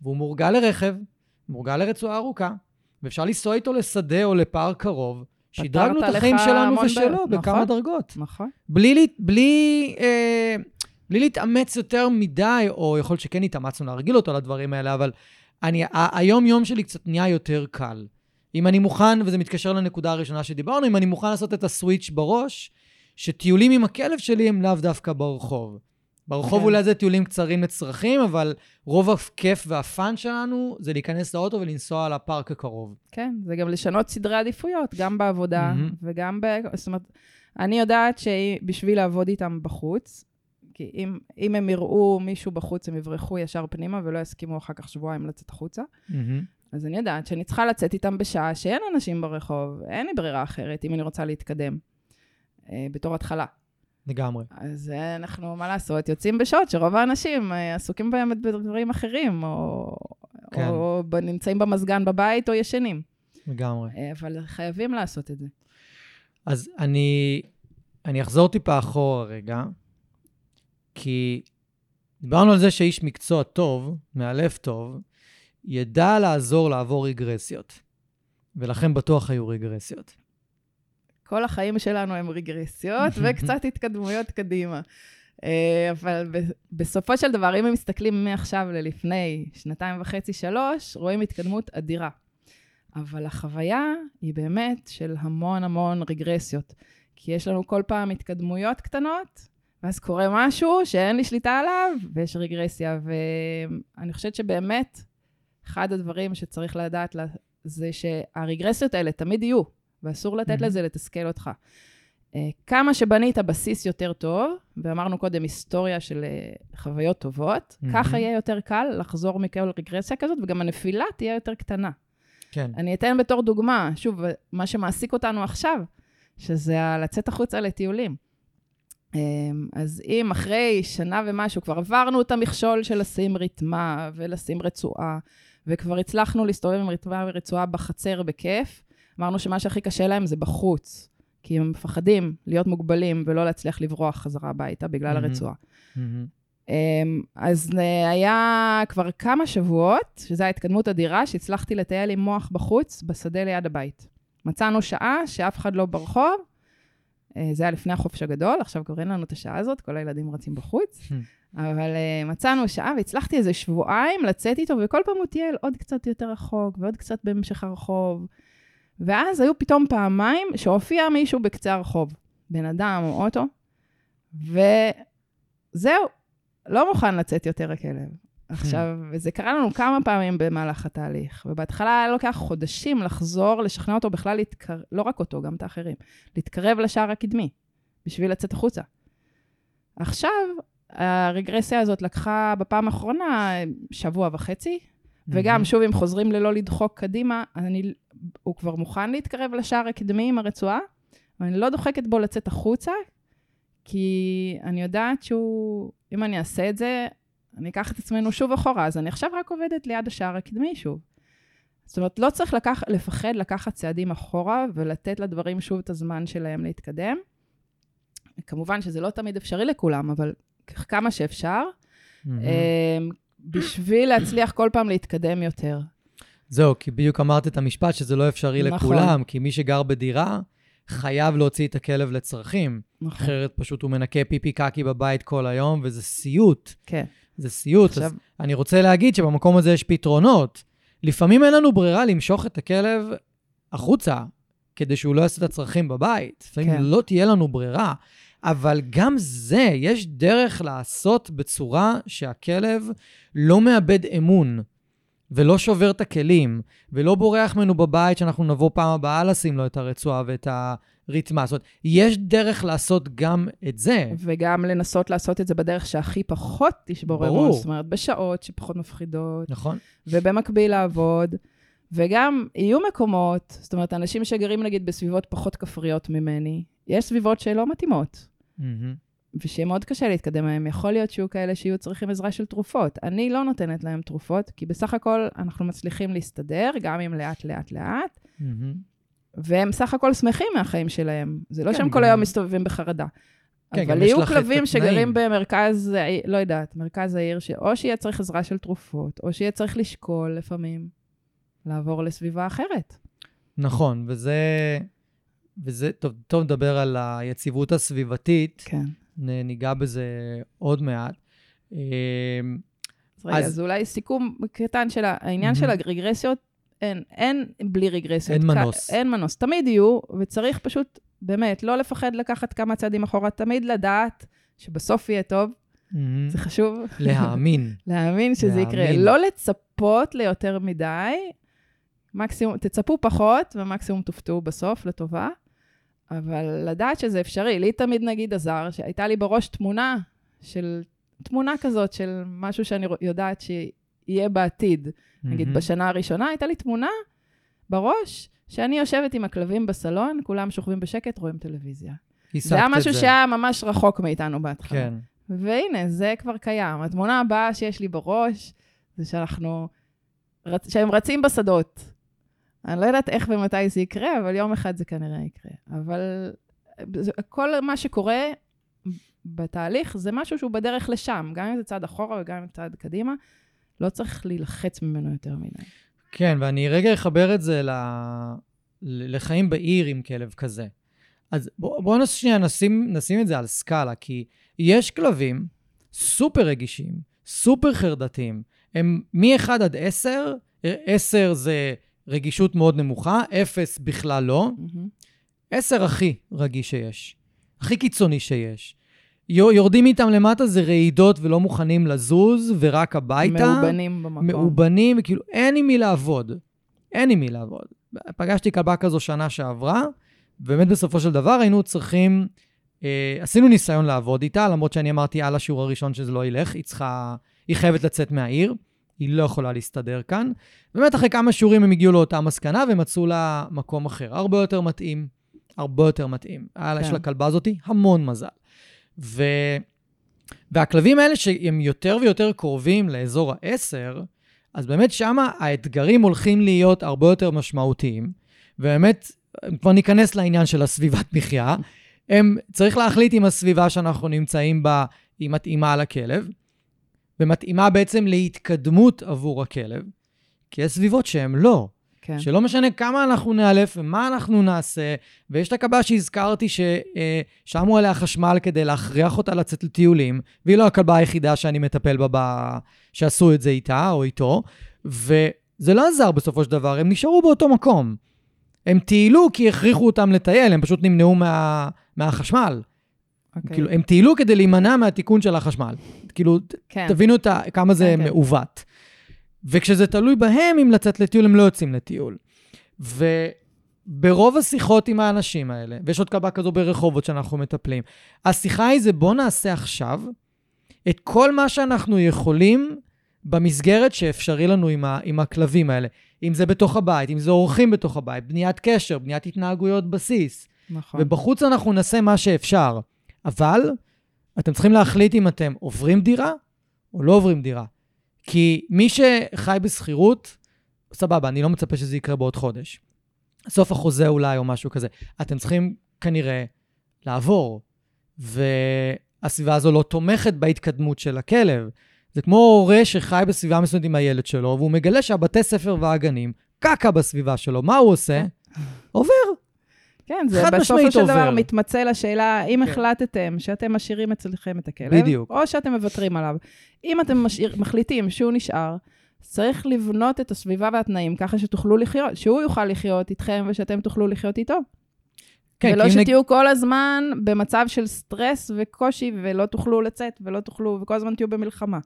והוא מורגל לרכב, מורגל לרצועה ארוכה, ואפשר לנסוע איתו לשדה או לפארק קרוב, שדרגנו את החיים שלנו ושלו נכון, בכמה דרגות. נכון. בלי, בלי, אה, בלי להתאמץ יותר מדי, או יכול להיות שכן התאמצנו להרגיל אותו לדברים האלה, אבל אני, היום-יום שלי קצת נהיה יותר קל. אם אני מוכן, וזה מתקשר לנקודה הראשונה שדיברנו, אם אני מוכן לעשות את הסוויץ' בראש, שטיולים עם הכלב שלי הם לאו דווקא ברחוב. ברחוב כן. אולי זה טיולים קצרים לצרכים, אבל רוב הכיף והפאן שלנו זה להיכנס לאוטו ולנסוע לפארק הקרוב. כן, זה גם לשנות סדרי עדיפויות, גם בעבודה mm-hmm. וגם ב... זאת אומרת, אני יודעת שבשביל לעבוד איתם בחוץ, כי אם, אם הם יראו מישהו בחוץ, הם יברחו ישר פנימה ולא יסכימו אחר כך שבועיים לצאת החוצה. Mm-hmm. אז אני יודעת שאני צריכה לצאת איתם בשעה שאין אנשים ברחוב, אין לי ברירה אחרת אם אני רוצה להתקדם, אה, בתור התחלה. לגמרי. אז אנחנו, מה לעשות, יוצאים בשעות שרוב האנשים אה, עסוקים בהם בדברים אחרים, או, כן. או נמצאים במזגן בבית או ישנים. לגמרי. אה, אבל חייבים לעשות את זה. אז אני, אני אחזור טיפה אחורה רגע, כי דיברנו על זה שאיש מקצוע טוב, מאלף טוב, ידע לעזור לעבור רגרסיות. ולכן בטוח היו רגרסיות. כל החיים שלנו הם רגרסיות <laughs> וקצת התקדמויות קדימה. אה, אבל בסופו של דבר, אם הם מסתכלים מעכשיו ללפני שנתיים וחצי, שלוש, רואים התקדמות אדירה. אבל החוויה היא באמת של המון המון רגרסיות. כי יש לנו כל פעם התקדמויות קטנות, ואז קורה משהו שאין לי שליטה עליו, ויש רגרסיה. ואני חושבת שבאמת, אחד הדברים שצריך לדעת זה שהרגרסיות האלה תמיד יהיו. ואסור לתת mm-hmm. לזה לתסכל אותך. Uh, כמה שבנית בסיס יותר טוב, ואמרנו קודם היסטוריה של uh, חוויות טובות, mm-hmm. ככה יהיה יותר קל לחזור מכל רגרסיה כזאת, וגם הנפילה תהיה יותר קטנה. כן. אני אתן בתור דוגמה, שוב, מה שמעסיק אותנו עכשיו, שזה לצאת החוצה לטיולים. Um, אז אם אחרי שנה ומשהו כבר עברנו את המכשול של לשים ריתמה ולשים רצועה, וכבר הצלחנו להסתובב עם ריתמה ורצועה בחצר בכיף, אמרנו שמה שהכי קשה להם זה בחוץ, כי הם מפחדים להיות מוגבלים ולא להצליח לברוח חזרה הביתה בגלל mm-hmm. הרצועה. Mm-hmm. אז אה, היה כבר כמה שבועות, שזו ההתקדמות אדירה, שהצלחתי לטייל עם מוח בחוץ, בשדה ליד הבית. מצאנו שעה שאף אחד לא ברחוב, אה, זה היה לפני החופש הגדול, עכשיו קוראים לנו את השעה הזאת, כל הילדים רצים בחוץ. <laughs> אבל uh, מצאנו שעה והצלחתי איזה שבועיים לצאת איתו, וכל פעם הוא טייל עוד קצת יותר רחוק ועוד קצת בהמשך הרחוב. ואז היו פתאום פעמיים שהופיע מישהו בקצה הרחוב, בן אדם או אוטו, וזהו, לא מוכן לצאת יותר הכלב. עכשיו, וזה קרה לנו כמה פעמים במהלך התהליך, ובהתחלה היה לוקח חודשים לחזור, לשכנע אותו בכלל להתקרב, לא רק אותו, גם את האחרים, להתקרב לשער הקדמי, בשביל לצאת החוצה. עכשיו, הרגרסיה הזאת לקחה בפעם האחרונה שבוע וחצי, וגם, שוב, אם חוזרים ללא לדחוק קדימה, אני, הוא כבר מוכן להתקרב לשער הקדמי עם הרצועה, אבל אני לא דוחקת בו לצאת החוצה, כי אני יודעת שהוא, אם אני אעשה את זה, אני אקח את עצמנו שוב אחורה, אז אני עכשיו רק עובדת ליד השער הקדמי שוב. זאת אומרת, לא צריך לקח, לפחד לקחת צעדים אחורה ולתת לדברים שוב את הזמן שלהם להתקדם. כמובן שזה לא תמיד אפשרי לכולם, אבל כמה שאפשר, mm-hmm. בשביל להצליח כל פעם להתקדם יותר. זהו, כי בדיוק אמרת את המשפט שזה לא אפשרי נכון. לכולם, כי מי שגר בדירה חייב להוציא את הכלב לצרכים. נכון. אחרת פשוט הוא מנקה פיפי קקי בבית כל היום, וזה סיוט. כן. זה סיוט. עכשיו... אז אני רוצה להגיד שבמקום הזה יש פתרונות. לפעמים אין לנו ברירה למשוך את הכלב החוצה, כדי שהוא לא יעשה את הצרכים בבית. לפעמים כן. לא תהיה לנו ברירה. אבל גם זה, יש דרך לעשות בצורה שהכלב לא מאבד אמון, ולא שובר את הכלים, ולא בורח ממנו בבית שאנחנו נבוא פעם הבאה לשים לו את הרצועה ואת הרתמה. זאת אומרת, יש דרך לעשות גם את זה. וגם לנסות לעשות את זה בדרך שהכי פחות תשבור אמון. זאת אומרת, בשעות שפחות מפחידות. נכון. ובמקביל לעבוד. וגם יהיו מקומות, זאת אומרת, אנשים שגרים נגיד בסביבות פחות כפריות ממני, יש סביבות שלא מתאימות. Mm-hmm. ושיהיה מאוד קשה להתקדם מהם. יכול להיות שיהיו כאלה שיהיו צריכים עזרה של תרופות. אני לא נותנת להם תרופות, כי בסך הכל אנחנו מצליחים להסתדר, גם אם לאט, לאט, לאט, mm-hmm. והם סך הכל שמחים מהחיים שלהם. זה לא כן, שהם. כל היום מסתובבים בחרדה. כן, אבל יהיו כלבים שגרים במרכז, לא יודעת, מרכז העיר, שאו שיהיה צריך עזרה של תרופות, או שיהיה צריך לשקול לפעמים לעבור לסביבה אחרת. נכון, וזה... וזה, טוב, טוב לדבר על היציבות הסביבתית. כן. ניגע בזה עוד מעט. אמ, אז רגע, אז אולי סיכום קטן של העניין של הרגרסיות, אין, אין בלי רגרסיות. אין מנוס. אין מנוס, תמיד יהיו, וצריך פשוט, באמת, לא לפחד לקחת כמה צעדים אחורה, תמיד לדעת שבסוף יהיה טוב. זה חשוב. להאמין. <laughs> להאמין שזה יקרה. לא לצפות ליותר מדי, מקסימום, תצפו פחות, ומקסימום תופתעו בסוף לטובה. אבל לדעת שזה אפשרי. לי תמיד נגיד עזר, שהייתה לי בראש תמונה של, תמונה כזאת של משהו שאני יודעת שיהיה בעתיד. Mm-hmm. נגיד, בשנה הראשונה הייתה לי תמונה בראש, שאני יושבת עם הכלבים בסלון, כולם שוכבים בשקט, רואים טלוויזיה. זה היה משהו זה. שהיה ממש רחוק מאיתנו בהתחלה. כן. והנה, זה כבר קיים. התמונה הבאה שיש לי בראש, זה שאנחנו, שהם רצים בשדות. אני לא יודעת איך ומתי זה יקרה, אבל יום אחד זה כנראה יקרה. אבל כל מה שקורה בתהליך זה משהו שהוא בדרך לשם, גם אם זה צעד אחורה וגם אם זה צעד קדימה, לא צריך להילחץ ממנו יותר מדי. כן, ואני רגע אחבר את זה ל... לחיים בעיר עם כלב כזה. אז בואו בוא שנייה נשים, נשים את זה על סקאלה, כי יש כלבים סופר רגישים, סופר חרדתיים. הם מ-1 עד 10, 10 זה רגישות מאוד נמוכה, אפס בכלל לא. עשר הכי רגיש שיש, הכי קיצוני שיש. יורדים איתם למטה זה רעידות ולא מוכנים לזוז, ורק הביתה. מאובנים במקום. מאובנים, כאילו אין עם מי לעבוד. אין עם מי לעבוד. פגשתי כלבה כזו שנה שעברה, ובאמת בסופו של דבר היינו צריכים, אה, עשינו ניסיון לעבוד איתה, למרות שאני אמרתי על השיעור הראשון שזה לא ילך, היא צריכה, היא חייבת לצאת מהעיר. היא לא יכולה להסתדר כאן. באמת, אחרי כמה שיעורים הם הגיעו לאותה מסקנה ומצאו לה מקום אחר. הרבה יותר מתאים. הרבה יותר מתאים. היה לה, יש כן. לכלבה הזאת המון מזל. ו... והכלבים האלה שהם יותר ויותר קרובים לאזור ה-10, אז באמת שם האתגרים הולכים להיות הרבה יותר משמעותיים. ובאמת, כבר ניכנס לעניין של הסביבת מחיה. הם, צריך להחליט אם הסביבה שאנחנו נמצאים בה היא מתאימה לכלב. ומתאימה בעצם להתקדמות עבור הכלב, כי יש סביבות שהן לא. כן. שלא משנה כמה אנחנו נאלף ומה אנחנו נעשה, ויש את הכלבה שהזכרתי ששמו עליה חשמל כדי להכריח אותה לצאת לטיולים, והיא לא הכלבה היחידה שאני מטפל בה, בה שעשו את זה איתה או איתו, וזה לא עזר בסופו של דבר, הם נשארו באותו מקום. הם טיילו כי הכריחו אותם לטייל, הם פשוט נמנעו מה, מהחשמל. אוקיי. כאילו, הם טיילו כדי להימנע מהתיקון של החשמל. כאילו, כן. תבינו את ה- כמה זה כן, כן. מעוות. וכשזה תלוי בהם אם לצאת לטיול, הם לא יוצאים לטיול. וברוב השיחות עם האנשים האלה, ויש עוד כלבה כזו ברחובות שאנחנו מטפלים, השיחה היא זה בוא נעשה עכשיו את כל מה שאנחנו יכולים במסגרת שאפשרי לנו עם, ה, עם הכלבים האלה. אם זה בתוך הבית, אם זה אורחים בתוך הבית, בניית קשר, בניית התנהגויות בסיס. נכון. ובחוץ אנחנו נעשה מה שאפשר. אבל אתם צריכים להחליט אם אתם עוברים דירה או לא עוברים דירה. כי מי שחי בשכירות, סבבה, אני לא מצפה שזה יקרה בעוד חודש. סוף החוזה אולי או משהו כזה. אתם צריכים כנראה לעבור, והסביבה הזו לא תומכת בהתקדמות של הכלב. זה כמו הורה שחי בסביבה מסוימת עם הילד שלו, והוא מגלה שהבתי ספר והגנים, קקה בסביבה שלו, מה הוא עושה? עובר. כן, זה בסופו של דבר עובר. מתמצא לשאלה, אם כן. החלטתם שאתם משאירים אצלכם את הכלב, בדיוק. או שאתם מוותרים עליו. אם אתם משאיר, מחליטים שהוא נשאר, צריך לבנות את הסביבה והתנאים ככה שתוכלו לחיות, שהוא יוכל לחיות איתכם ושאתם תוכלו לחיות איתו. כן, ולא אם נג- שתהיו כל הזמן במצב של סטרס וקושי, ולא תוכלו לצאת, ולא תוכלו, וכל הזמן תהיו במלחמה.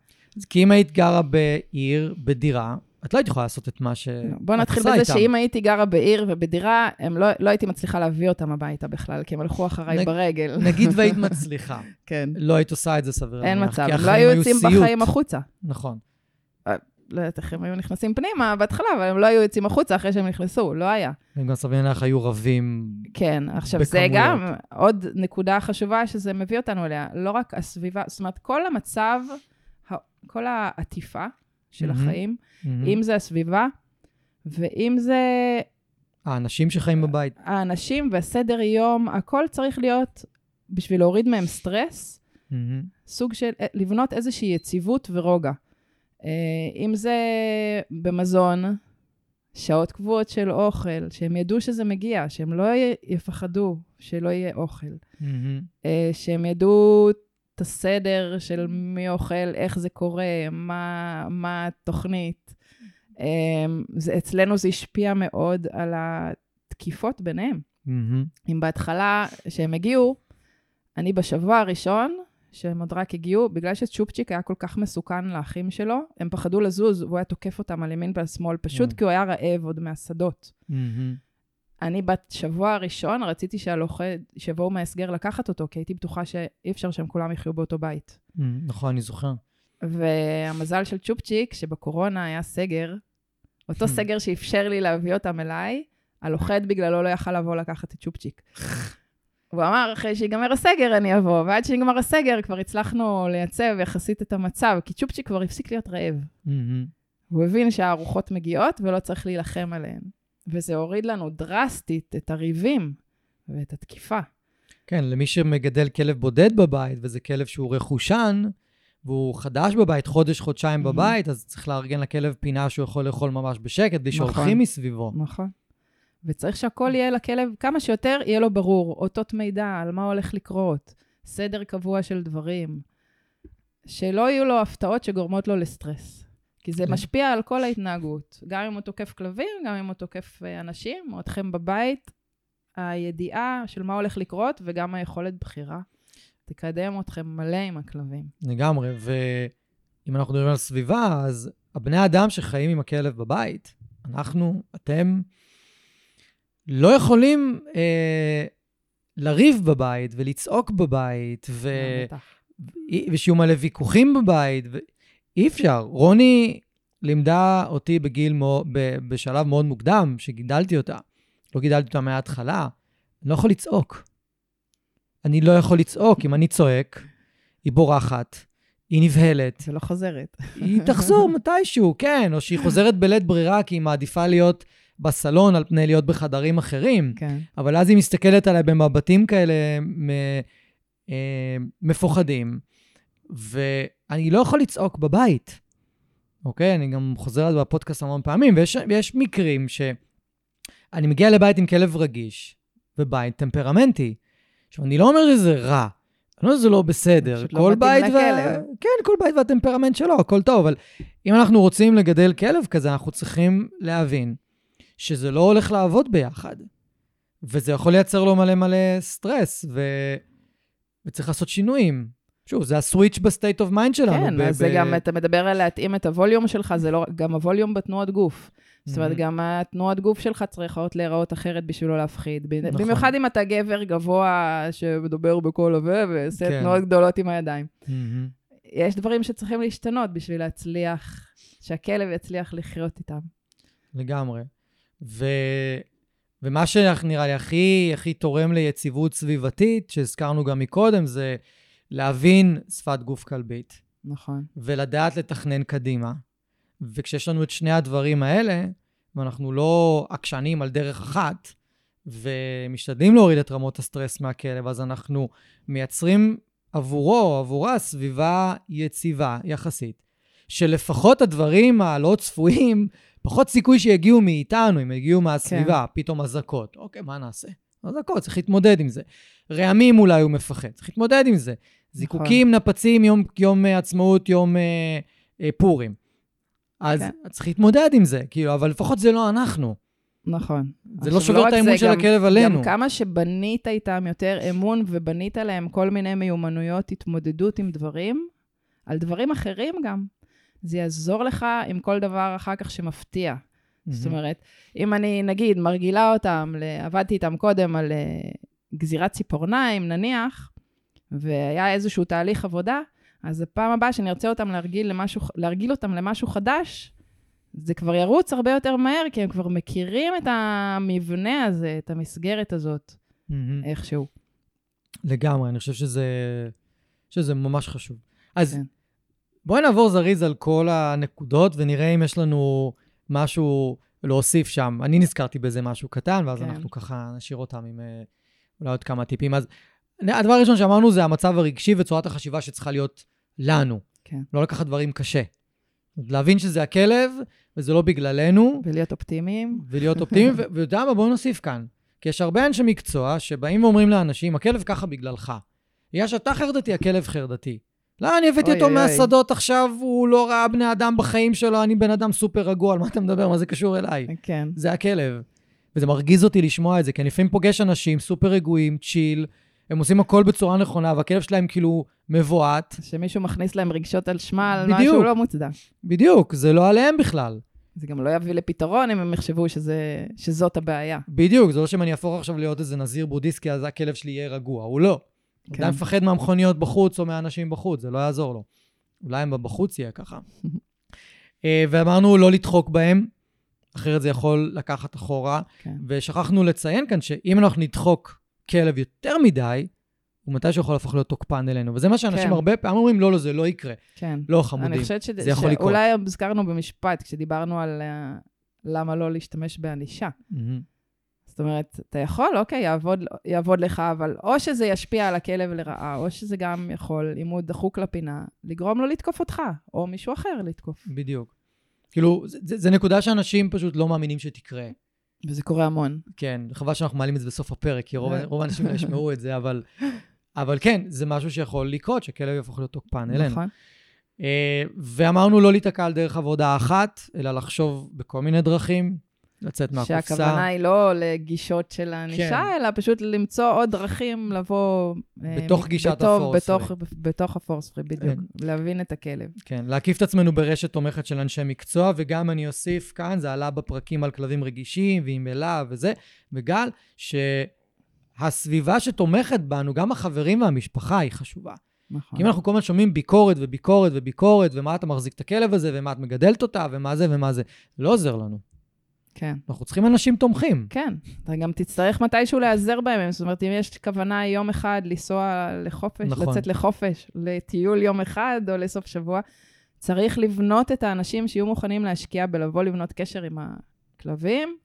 כי אם היית גרה בעיר, בדירה, את לא היית יכולה לעשות את מה ש... בוא את נתחיל בזה איתם. שאם הייתי גרה בעיר ובדירה, הם לא, לא הייתי מצליחה להביא אותם הביתה בכלל, כי הם הלכו אחריי נג- ברגל. נגיד <laughs> והיית מצליחה, כן. לא היית עושה את זה סביר אין להניח, מצב, כי הם לא היו יוצאים. בחיים החוצה. נכון. לא יודעת איך הם היו נכנסים פנימה בהתחלה, אבל הם לא היו יוצאים החוצה אחרי שהם נכנסו, לא היה. הם גם סביר להניח היו רבים. כן, עכשיו זה בכמויות. גם עוד נקודה חשובה שזה מביא אותנו אליה, לא רק הסביבה, זאת אומרת, כל המצב, כל העטיפה של מהמם. החיים, מהמם. אם זה הסביבה, ואם זה האנשים שחיים בבית. האנשים והסדר יום, הכל צריך להיות בשביל להוריד מהם סטרס, מהמם. סוג של לבנות איזושהי יציבות ורוגע. אה, אם זה במזון, שעות קבועות של אוכל, שהם ידעו שזה מגיע, שהם לא יפחדו שלא יהיה אוכל. אה, שהם ידעו את הסדר של מי אוכל, איך זה קורה, מה, מה התוכנית. אה, זה, אצלנו זה השפיע מאוד על התקיפות ביניהם. מהמם. אם בהתחלה, שהם הגיעו, אני בשבוע הראשון, שהם עוד רק הגיעו, בגלל שצ'ופצ'יק היה כל כך מסוכן לאחים שלו, הם פחדו לזוז, והוא היה תוקף אותם על ימין ועל שמאל, פשוט Mm. כי הוא היה רעב עוד מהשדות. מהמם. אני בת שבוע הראשון, רציתי שהלוכד, שיבואו מההסגר לקחת אותו, כי הייתי בטוחה שאי אפשר שהם כולם יחיו באותו בית. מהמם. נכון, אני זוכר. והמזל של צ'ופצ'יק, שבקורונה היה סגר, אותו Hmm. סגר שאפשר לי להביא אותם אליי, הלוכד בגללו לא יכל לבוא לקחת את צ'ופצ'יק. הוא אמר, אחרי שיגמר הסגר אני אבוא, ועד שיגמר הסגר כבר הצלחנו לייצב יחסית את המצב, כי צ'ופצ'יק כבר הפסיק להיות רעב. מהמם. הוא הבין שהארוחות מגיעות ולא צריך להילחם עליהן. וזה הוריד לנו דרסטית את הריבים ואת התקיפה. כן, למי שמגדל כלב בודד בבית, וזה כלב שהוא רכושן, והוא חדש בבית, חודש, חודשיים מהמם. בבית, אז צריך לארגן לכלב פינה שהוא יכול לאכול ממש בשקט, בלי נכון. שהולכים מסביבו. נכון. וצריך שהכל יהיה לכלב, כמה שיותר יהיה לו ברור, אותות מידע על מה הולך לקרות, סדר קבוע של דברים, שלא יהיו לו הפתעות שגורמות לו לסטרס. כי זה כן. משפיע על כל ההתנהגות, גם אם הוא תוקף כלבים, גם אם הוא תוקף אה, אנשים, או אתכם בבית, הידיעה של מה הולך לקרות וגם היכולת בחירה תקדם אתכם מלא עם הכלבים. לגמרי, ואם אנחנו מדברים על סביבה, אז הבני אדם שחיים עם הכלב בבית, אנחנו, אתם, לא יכולים אה, לריב בבית ולצעוק בבית, ו... בטח. ושיהיו מלא ויכוחים בבית. ו... אי אפשר. רוני לימדה אותי בגיל, מאוד, ב... בשלב מאוד מוקדם, שגידלתי אותה. לא גידלתי אותה מההתחלה. אני לא יכול לצעוק. אני לא יכול לצעוק. אם אני צועק, היא בורחת, היא נבהלת, זה לא חוזרת. היא תחזור מתישהו, כן, או שהיא חוזרת בלית ברירה כי היא מעדיפה להיות בסלון על פני להיות בחדרים אחרים. כן. אבל אז היא מסתכלת עליי במבטים כאלה מ, אה, מפוחדים, ואני לא יכול לצעוק בבית, אוקיי? אני גם חוזר על זה בפודקאסט המון פעמים, ויש, ויש מקרים שאני מגיע לבית עם כלב רגיש, ובית טמפרמנטי. עכשיו, אני לא אומר שזה רע, אני לא אומר שזה לא בסדר. פשוט לא כל בית מתאים לכלב. כן, כל בית והטמפרמנט שלו, הכל טוב, אבל אם אנחנו רוצים לגדל כלב כזה, אנחנו צריכים להבין שזה לא הולך לעבוד ביחד. וזה יכול לייצר לו מלא מלא סטרס, וצריך לעשות שינויים. שוב, זה ה switch ב state of mind שלנו. כן, אז זה גם, אתה מדבר על להתאים את ה volume שלך, זה לא, גם ה volume בתנועות גוף. זאת אומרת, גם התנועות גוף שלך צריכות להיראות אחרת בשביל לא להפחיד. נכון. במיוחד אם אתה גבר גבוה שמדבר בקול עבה ועושה כן. תנועות גדולות עם הידיים. מהמם. יש דברים שצריכים להשתנות בשביל להצליח, שהכלב יצליח לחיות איתם. לגמרי. ו... ומה שנראה לי הכי, הכי תורם ליציבות סביבתית, שהזכרנו גם מקודם, זה להבין שפת גוף כלבית, נכון. ולדעת לתכנן קדימה. וכשיש לנו את שני הדברים האלה, ואנחנו לא עקשנים על דרך אחת, ומשתדלים להוריד את רמות הסטרס מהכלב, אז אנחנו מייצרים עבורו עבורה סביבה יציבה יחסית, שלפחות הדברים הלא צפויים, פחות סיכוי שיגיעו מאיתנו, אם יגיעו מהסביבה, כן. פתאום אזעקות. אוקיי, מה נעשה? אזעקות, צריך להתמודד עם זה. רעמים אולי הוא מפחד, צריך להתמודד עם זה. זיקוקים, נפצים, יום, יום אה, עצמאות, יום אה, אה, פורים. אז כן. צריך להתמודד עם זה, כאילו, אבל לפחות זה לא אנחנו. נכון. זה לא שובר רק את האמון של גם- הכלב עלינו. גם כמה שבנית איתם יותר אמון ובנית להם כל מיני מיומנויות התמודדות עם דברים, על דברים אחרים גם, זה יעזור לך עם כל דבר אחר כך שמפתיע. זאת אומרת, אם אני, נגיד, מרגילה אותם, עבדתי איתם קודם על אה, גזירת ציפורניים, נניח, והיה איזשהו תהליך עבודה, אז הפעם הבאה שאני ארצה אותם להרגיל, למשהו, להרגיל אותם למשהו חדש, זה כבר ירוץ הרבה יותר מהר, כי הם כבר מכירים את המבנה הזה, את המסגרת הזאת, מהמם. איכשהו. לגמרי, אני חושב שזה, שזה ממש חשוב. אז כן. בואי נעבור זריז על כל הנקודות ונראה אם יש לנו משהו להוסיף שם. אני נזכרתי בזה משהו קטן, ואז כן. אנחנו ככה נשאיר אותם עם אה, אולי עוד כמה טיפים. אז הדבר הראשון שאמרנו זה המצב הרגשי וצורת החשיבה שצריכה להיות לנו. כן. לא לקחת דברים קשה. להבין שזה הכלב, וזה לא בגללנו, ולהיות אופטימיים. ולהיות אופטימיים, ו- <laughs> ואתה יודע מה, בואו נוסיף כאן. כי יש הרבה אנשי מקצוע שבאים ואומרים לאנשים, הכלב ככה בגללך. בגלל שאתה חרדתי, הכלב חרדתי. לא, אני הבאתי אוי, אותו אוי, אוי. מהשדות עכשיו, הוא לא ראה בני אדם בחיים שלו, אני בן אדם סופר רגוע, על מה אתה מדבר? מה זה קשור אליי? כן. זה הכלב. וזה מרגיז אותי לשמוע את זה, כי אני לפעמים פוגש אנשים סופר רגועים, צ'יל, הם עושים הכל בצורה נכונה, והכלב שלהם כאילו מבועת. שמישהו מכניס להם רגשות על שמה, על בדיוק. משהו לא מוצדק. בדיוק, זה לא עליהם בכלל. זה גם לא יביא לפתרון אם הם יחשבו שזה, שזאת הבעיה. אני זה לא שאם אני אהפוך עכשיו להיות איזה נזיר בודהיסטי, אז הכלב שלי יהיה רגוע, הוא לא. כן. עדיין מפחד מהמכוניות בחוץ או מהאנשים בחוץ, זה לא יעזור לו. אולי אם בחוץ יהיה ככה. <laughs> אה, ואמרנו לא לדחוק בהם, אחרת זה יכול לקחת אחורה. כן. ושכחנו לציין כאן שאם אנחנו נדחוק כלב יותר מדי, הוא מתישהו יכול להפוך להיות תוקפן אלינו. וזה מה שאנשים כן. הרבה פעמים אומרים, לא, לא, זה לא יקרה. כן. לא, חמודים. אני חושבת שזה, זה יכול לקרות. שאולי הזכרנו במשפט, כשדיברנו על uh, למה לא להשתמש בענישה. מהמם. זאת אומרת, אתה יכול, אוקיי, יעבוד, יעבוד לך, אבל או שזה ישפיע על הכלב לרעה, או שזה גם יכול, אם הוא דחוק לפינה, לגרום לו לתקוף אותך, או מישהו אחר לתקוף. בדיוק. כאילו, זה נקודה שאנשים פשוט לא מאמינים שתקרה. וזה קורה המון. כן, חבל שאנחנו מעלים את זה בסוף הפרק, כי רוב. רוב האנשים לא ישמעו את זה, אבל, אבל כן, זה משהו שיכול לקרות, שכלב יהפוך להיות תוקפן אלינו. נכון? אה, ואמרנו לא להיתקע על דרך עבודה אחת, אלא לחשוב בכל מיני דרכים, לצאת מהקופסה. שהכוונה היא לא לגישות של הענישה, כן. אלא פשוט למצוא עוד דרכים לבוא... אה, בתוך גישת בטוב, הפורס בתוך, בתוך הפורס פרי, בדיוק. להבין את הכלב. כן, להקיף את עצמנו ברשת תומכת של אנשי מקצוע, וגם אני אוסיף כאן, זה עלה בפרקים על כלבים רגישים, ועם אלה וזה, וגל, שהסביבה שתומכת בנו, גם החברים והמשפחה, היא חשובה. נכון. כי אם אנחנו כל הזמן שומעים ביקורת וביקורת וביקורת, ומה אתה מחזיק את הכלב הזה, ומה את מגדלת אותה, ומה זה ומה זה, לא עוזר לנו. כן. אנחנו צריכים אנשים תומכים. כן, אתה גם תצטרך מתישהו להיעזר בהם. זאת אומרת, אם יש כוונה יום אחד לנסוע לחופש, נכון. לצאת לחופש, לטיול יום אחד או לסוף שבוע, צריך לבנות את האנשים שיהיו מוכנים להשקיע בלבוא לבנות קשר עם הכלבים,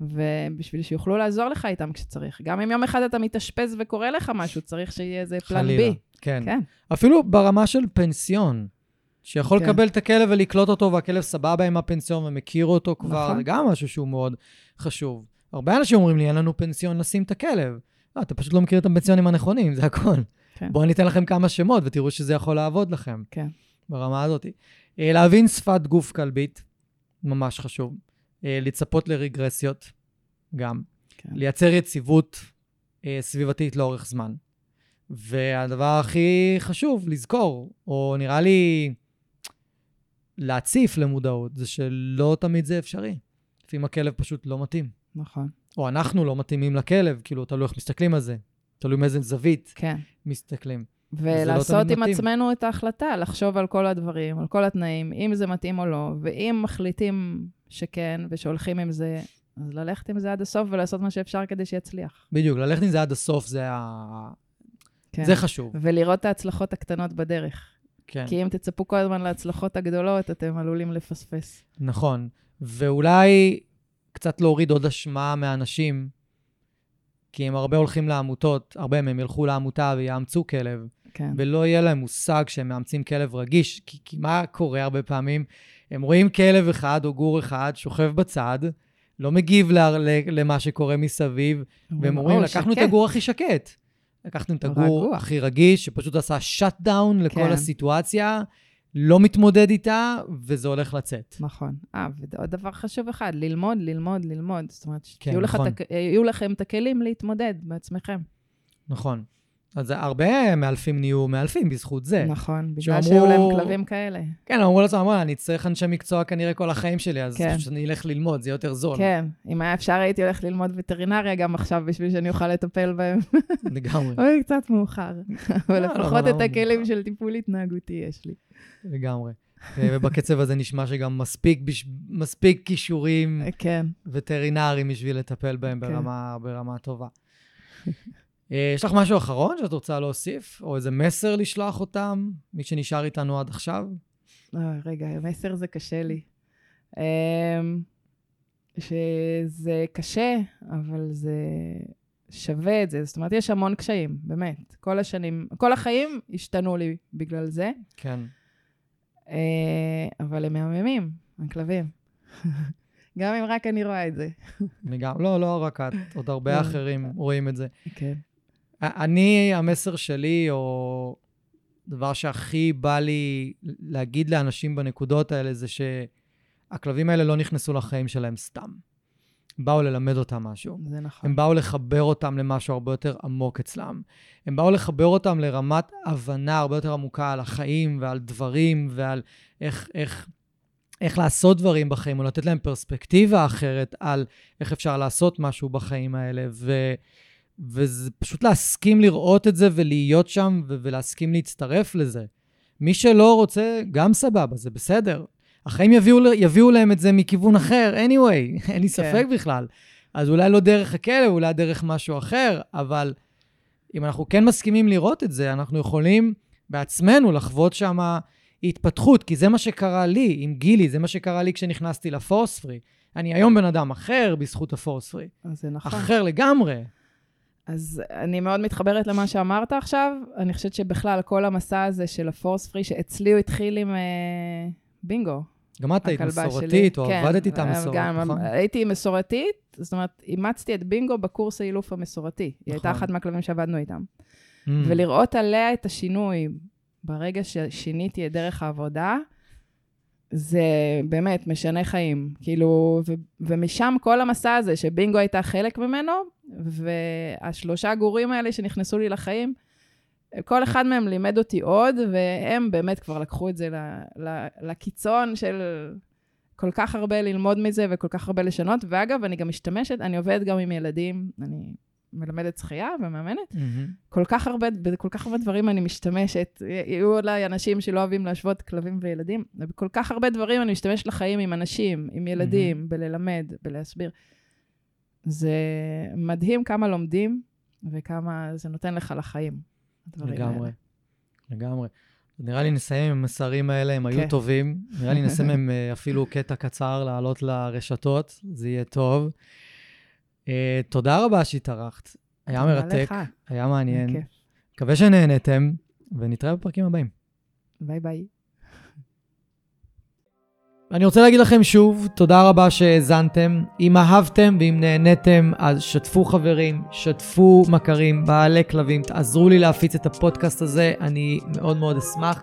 ובשביל שיוכלו לעזור לך איתם כשצריך. גם אם יום אחד אתה מתאשפז וקורה לך משהו, צריך שיהיה איזה פלן חלילה. בי. כן. כן, אפילו ברמה של פנסיון, שיכול כן. לקבל את הכלב ולקלוט אותו, והכלב סבבה עם הפנסיון ומכיר אותו כבר, נכון. זה גם משהו שהוא מאוד חשוב. הרבה אנשים אומרים לי, אין לנו פנסיון לשים את הכלב. לא, אתה פשוט לא מכיר את הפנסיונים הנכונים, זה הכל. כן. בואו אני אתן לכם כמה שמות ותראו שזה יכול לעבוד לכם. כן. ברמה הזאת. אה, להבין שפת גוף כלבית, ממש חשוב. אה, לצפות לרגרסיות, גם. כן. לייצר יציבות אה, סביבתית לאורך זמן. והדבר הכי חשוב לזכור, או נראה לי להציף למודעות, זה שלא תמיד זה אפשרי. לפעמים הכלב פשוט לא מתאים. נכון. או אנחנו לא מתאימים לכלב, כאילו, תלוי איך מסתכלים על זה. תלוי מאיזה זווית כן. מסתכלים. לא ולעשות תמיד עם מתאים. עצמנו את ההחלטה, לחשוב על כל הדברים, על כל התנאים, אם זה מתאים או לא, ואם מחליטים שכן ושהולכים עם זה, אז ללכת עם זה עד הסוף ולעשות מה שאפשר כדי שיצליח. בדיוק, ללכת עם זה עד הסוף, זה, ה... כן. זה חשוב. ולראות את ההצלחות הקטנות בדרך. כן, כי אם תצפו כל הזמן להצלחות הגדולות, אתם עלולים לפספס. נכון. ואולי קצת להוריד עוד אשמה מאנשים, כי הם הרבה הולכים לעמותות, הרבה מהם ילכו לעמותה ויאמצו כלב, כן. ולא יהיה להם מושג שהם מאמצים כלב רגיש. כי, כי מה קורה הרבה פעמים? הם רואים כלב אחד או גור אחד שוכב בצד, לא מגיב ל, ל, למה שקורה מסביב, והם אומרים, "או, לקחנו את שקט." הגור הכי שקט. לקחנו את הגור רגוע. הכי רגיש, שפשוט עשה שאט דאון לכל כן. הסיטואציה, לא מתמודד איתה, וזה הולך לצאת. נכון. אה, ועוד דבר חשוב אחד, ללמוד, ללמוד, ללמוד. זאת אומרת, כן, שיהיו לך נכון. הכ- יהיו לכם את הכלים להתמודד בעצמכם. נכון. אז הרבה מאלפים נהיו מאלפים בזכות זה. נכון, בגלל שהיו להם כלבים כאלה. כן, אמרו לעצמם, "וואלה, אני צריך אנשי מקצוע כנראה כל החיים שלי, אז כן. שאני אלך ללמוד, זה יותר זול. כן, אם היה אפשר הייתי הולכת ללמוד וטרינריה גם עכשיו בשביל שאני אוכל לטפל בהם. לגמרי, <laughs> אוי, קצת מאוחר. <laughs> אבל לא, לא, לפחות לא, את הכלים. של טיפול התנהגותי יש לי. לגמרי. אה, ובקצב הזה נשמע שגם מספיק, בש- מספיק כישורים כן. וטרינריים בשביל לטפל בהם כן. ברמה, ברמה טובה. אה, יש לך משהו אחרון שאת רוצה להוסיף? או איזה מסר לשלוח אותם? מי שנשאר איתנו עד עכשיו? אה, רגע, מסר זה קשה לי. אמ, שזה קשה, אבל זה שווה את זה. זאת אומרת, יש המון קשיים, באמת. כל השנים, כל החיים השתנו לי בגלל זה, כן. אה, אבל הם מהממים, הכלבים. <laughs> גם אם רק אני רואה את זה. אני גם, לא, לא רק את, עוד הרבה לא. אחרים רואים את זה. כן. אני, המסר שלי, או דבר שהכי בא לי להגיד לאנשים בנקודות האלה, זה שהכלבים האלה לא נכנסו לחיים שלהם סתם. הם באו ללמד אותם משהו. זה נכון. הם באו לחבר אותם למשהו הרבה יותר עמוק אצלם. הם באו לחבר אותם לרמת הבנה הרבה יותר עמוקה על החיים ועל דברים ועל איך, איך, איך לעשות דברים בחיים, או לתת להם פרספקטיבה אחרת על איך אפשר לעשות משהו בחיים האלה. ו, וזה פשוט להסכים לראות את זה ולהיות שם ו- ולהסכים להצטרף לזה. מי שלא רוצה, גם סבבה, זה בסדר. החיים יביאו, יביאו להם את זה מכיוון אחר, anyway, <laughs> אין לי ספק בכלל. אז אולי לא דרך הכלב, אולי דרך משהו אחר, אבל אם אנחנו כן מסכימים לראות את זה, אנחנו יכולים בעצמנו לחוות שם התפתחות, כי זה מה שקרה לי עם גילי, זה מה שקרה לי כשנכנסתי לפורס-פרי. אני היום בן אדם אחר בזכות הפורס-פרי. זה נכון. אחר לגמרי. אז אני מאוד מתחברת למה שאמרת עכשיו. אני חושבת שבכלל, כל המסע הזה של הפורס פרי, שאצלי הוא התחיל עם אה, בינגו. גם את היית מסורתית, שלי. או כן, עבדת איתה אה, מסורת, גם, נכון? הייתי מסורתית, זאת אומרת, אימצתי את בינגו בקורס האילוף המסורתי. היא הייתה נכון. אחת מהכלבים שעבדנו איתם. Mm. ולראות עליה את השינוי ברגע ששיניתי את דרך העבודה, זה באמת משנה חיים. כאילו, ו- ומשם כל המסע הזה, שבינגו הייתה חלק ממנו, והשלושה גורים האלה שנכנסו לי לחיים, כל אחד מהם לימד אותי עוד, והם באמת כבר לקחו את זה ל- ל- לקיצון של כל כך הרבה ללמוד מזה וכל כך הרבה לשנות. ואגב, אני גם משתמשת, אני עובדת גם עם ילדים, אני מלמדת שחייה ומאמנת. מהמם. כל כך הרבה, בכל כך הרבה דברים אני משתמשת. יהיו אולי אנשים שלא אוהבים להשוות כלבים וילדים, ובכל כך הרבה דברים אני משתמשת לחיים עם אנשים, עם ילדים, בללמד, בלהסביר. זה מדהים כמה לומדים וכמה זה נותן לך לחיים, הדברים לגמרי, האלה. לגמרי. נראה לי נסיים עם המסרים האלה, הם היו כן. טובים. נראה לי נסיים <laughs> עם אה, אפילו קטע קצר לעלות לרשתות, זה יהיה טוב. אה, תודה רבה שהתארחת, היה מרתק. היה מעניין. מקווה שנהנתם, ונתראה בפרקים הבאים. ביי ביי. אני רוצה להגיד לכם שוב, תודה רבה שהאזנתם. אם אהבתם ואם נהניתם, אז שתפו חברים, שתפו מכרים, בעלי כלבים, תעזרו לי להפיץ את הפודקאסט הזה, אני מאוד מאוד אשמח.